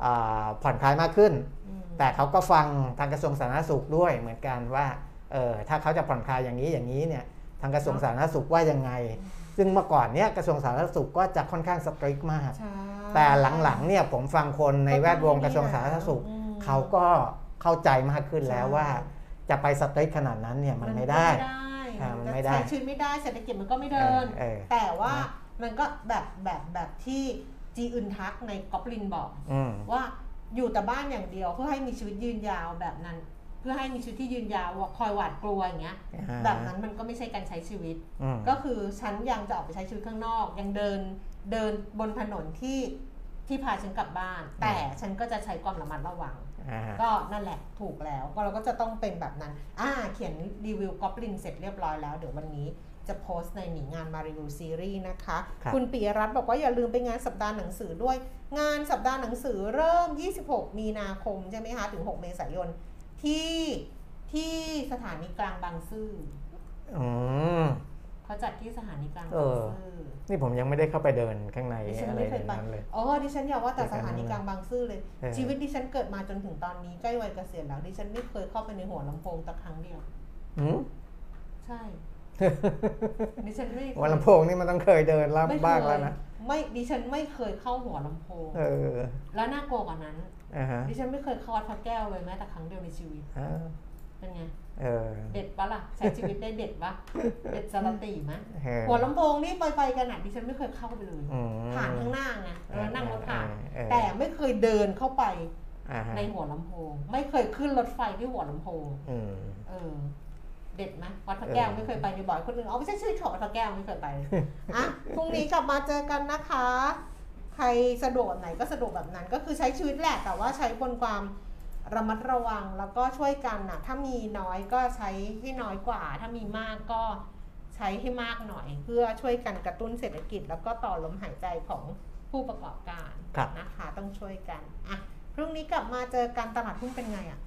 เอ่อผ่อนคลายมากขึ้นอืมแต่เขาก็ฟังทางกระทรวงสาธารณสุขด้วยเหมือนกันว่าเออถ้าเขาจะผ่อนคลายอย่างนี้อย่างนี้เนี่ยทางกระทรวงสาธารณสุขว่ายังไง ซึ่งเมื่อก่อนเนี่ยกระทรวงสาธารณสุขก็จะค่อนข้างสตริกมากใช่แต่หลังๆเนี่ยผมฟังคนในแวดวงกระทรวงสาธารณสุขอืมเขาก็เข้าใจมากขึ้นแล้วใช่ว่า จะไปสตริกขนาดนั้นเนี่ยมันไม่ได้อ่ามันไม่ได้ใช้ชีวิตไม่ได้เศรษฐกิจมันก็ไม่เดินเออเออแต่ว่านะมันก็แบบแบบแบบที่จีอึนทักในกอบลินบอกอืมว่าอยู่แต่บ้านอย่างเดียวเพื่อให้มีชีวิตยืนยาวแบบนั้น เพื่อให้มีชีวิตที่ยืนยาวคอยหวาดกลัวอย่างเงี้ย แบบนั้นมันก็ไม่ใช่การใช้ชีวิตอืมก็คือฉันยังจะออกไปใช้ชีวิตข้างนอก ยังเดินเดินบนถนนที่ที่พาฉันกลับบ้าน แต่ฉันก็จะใช้ความระมัดระวังอ่า ก็นั่นแหละถูกแล้วก็เราก็จะต้องเป็นแบบนั้น อ่า เขียนรีวิวกอบลินเสร็จเรียบร้อยแล้ว เดี๋ยววันนี้จะโพสต์ในหนีงานมารีวิวซีรีส์นะคะครับณปิยรัตน์บอกว่าอย่าลืมไปงานสัปดาห์หนังสือด้วย งานสัปดาห์หนังสือเริ่ม 26 มีนาคมใช่ไหมคะ ถึง 6 เมษายน ที่ที่สถานีกลางบางซื่ออืม เขาจัดที่สถานีกลางเอบางอซื่อนี่ผมยังไม่ได้เข้าไปเดินข้างในดิฉันอะไรไม่เคยในไปนั้นเลย อ๋อดิฉันอยากว่าแต่เดี๋สยวกันถานีกลางบางซื่อเลย เออ ชีวิตดิฉันเกิดมาจนถึงตอนนี้ใกล้วัยเกษียณแล้วดิฉันไม่เคยเข้าไปในหัวลำโพงแต่ครั้งเดียวอืม ใช่ ดิฉันไม่เคยวันลำโพงนี่มันต้องเคยเดินรับไม่เคยบ้างแล้วนะไม่ดิฉันไม่เคยเข้าหัวลำโพง เออแล้วน่ากลัวกว่านั้น อ่าฮะดิฉันไม่เคยเข้าวัดพระแก้วเลยแม้แต่ครั้งเดียวในชีวิต อ่าเป็นไง เออเด็ดปะล่ะใช้ชีวิตได้เด็ดปะเด็ดสลติไหมเออหัวลำโพงนี่ไปไปๆกันอะดิฉันไม่เคยเข้าไปเลยอืมผ่านข้างหน้าไงแล้วนั่งรถผ่านเออแต่ไม่เคยเดินเข้าไปอ่าฮะในหัวลำโพง ไม่เคยขึ้นรถไฟที่หัวลำโพงอืมเออ เด็ดไหมวัดพระแก้วเออไม่เคยไปในบ่อยคนอื่นเอาไม่ใช่ชื่อเขาวัดพระแก้วไม่เคยไปอะพรุ่งนี้กลับมาเจอกันนะคะ ใครสะดวกแบบไหนก็สะดวกแบบนั้น ก็คือใช้ชีวิตแหละแต่ว่าใช้บนความ ระมัดระวังแล้วก็ช่วยกันนะถ้ามีน้อยก็ใช้ให้น้อยกว่า ถ้ามีมากก็ใช้ให้มากหน่อย เพื่อช่วยกันกระตุ้นเศรษฐกิจ แล้วก็ต่อลมหายใจของผู้ประกอบการครับนะคะต้องช่วยกันอะพรุ่งนี้กลับมาเจอกันตลาดหุ้นเป็นไงอะ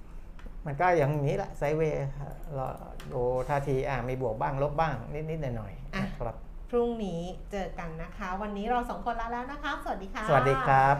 มันก็อย่างนี้แหละไซด์เวย์เราดูท่าทีอ่ามีบวกบ้างลบบ้างนิดๆหน่อยๆอะนะครับพรุ่งนี้เจอกันนะคะ วันนี้เราสองคนลาแล้วนะคะ สวัสดีค่ะ สวัสดีครับ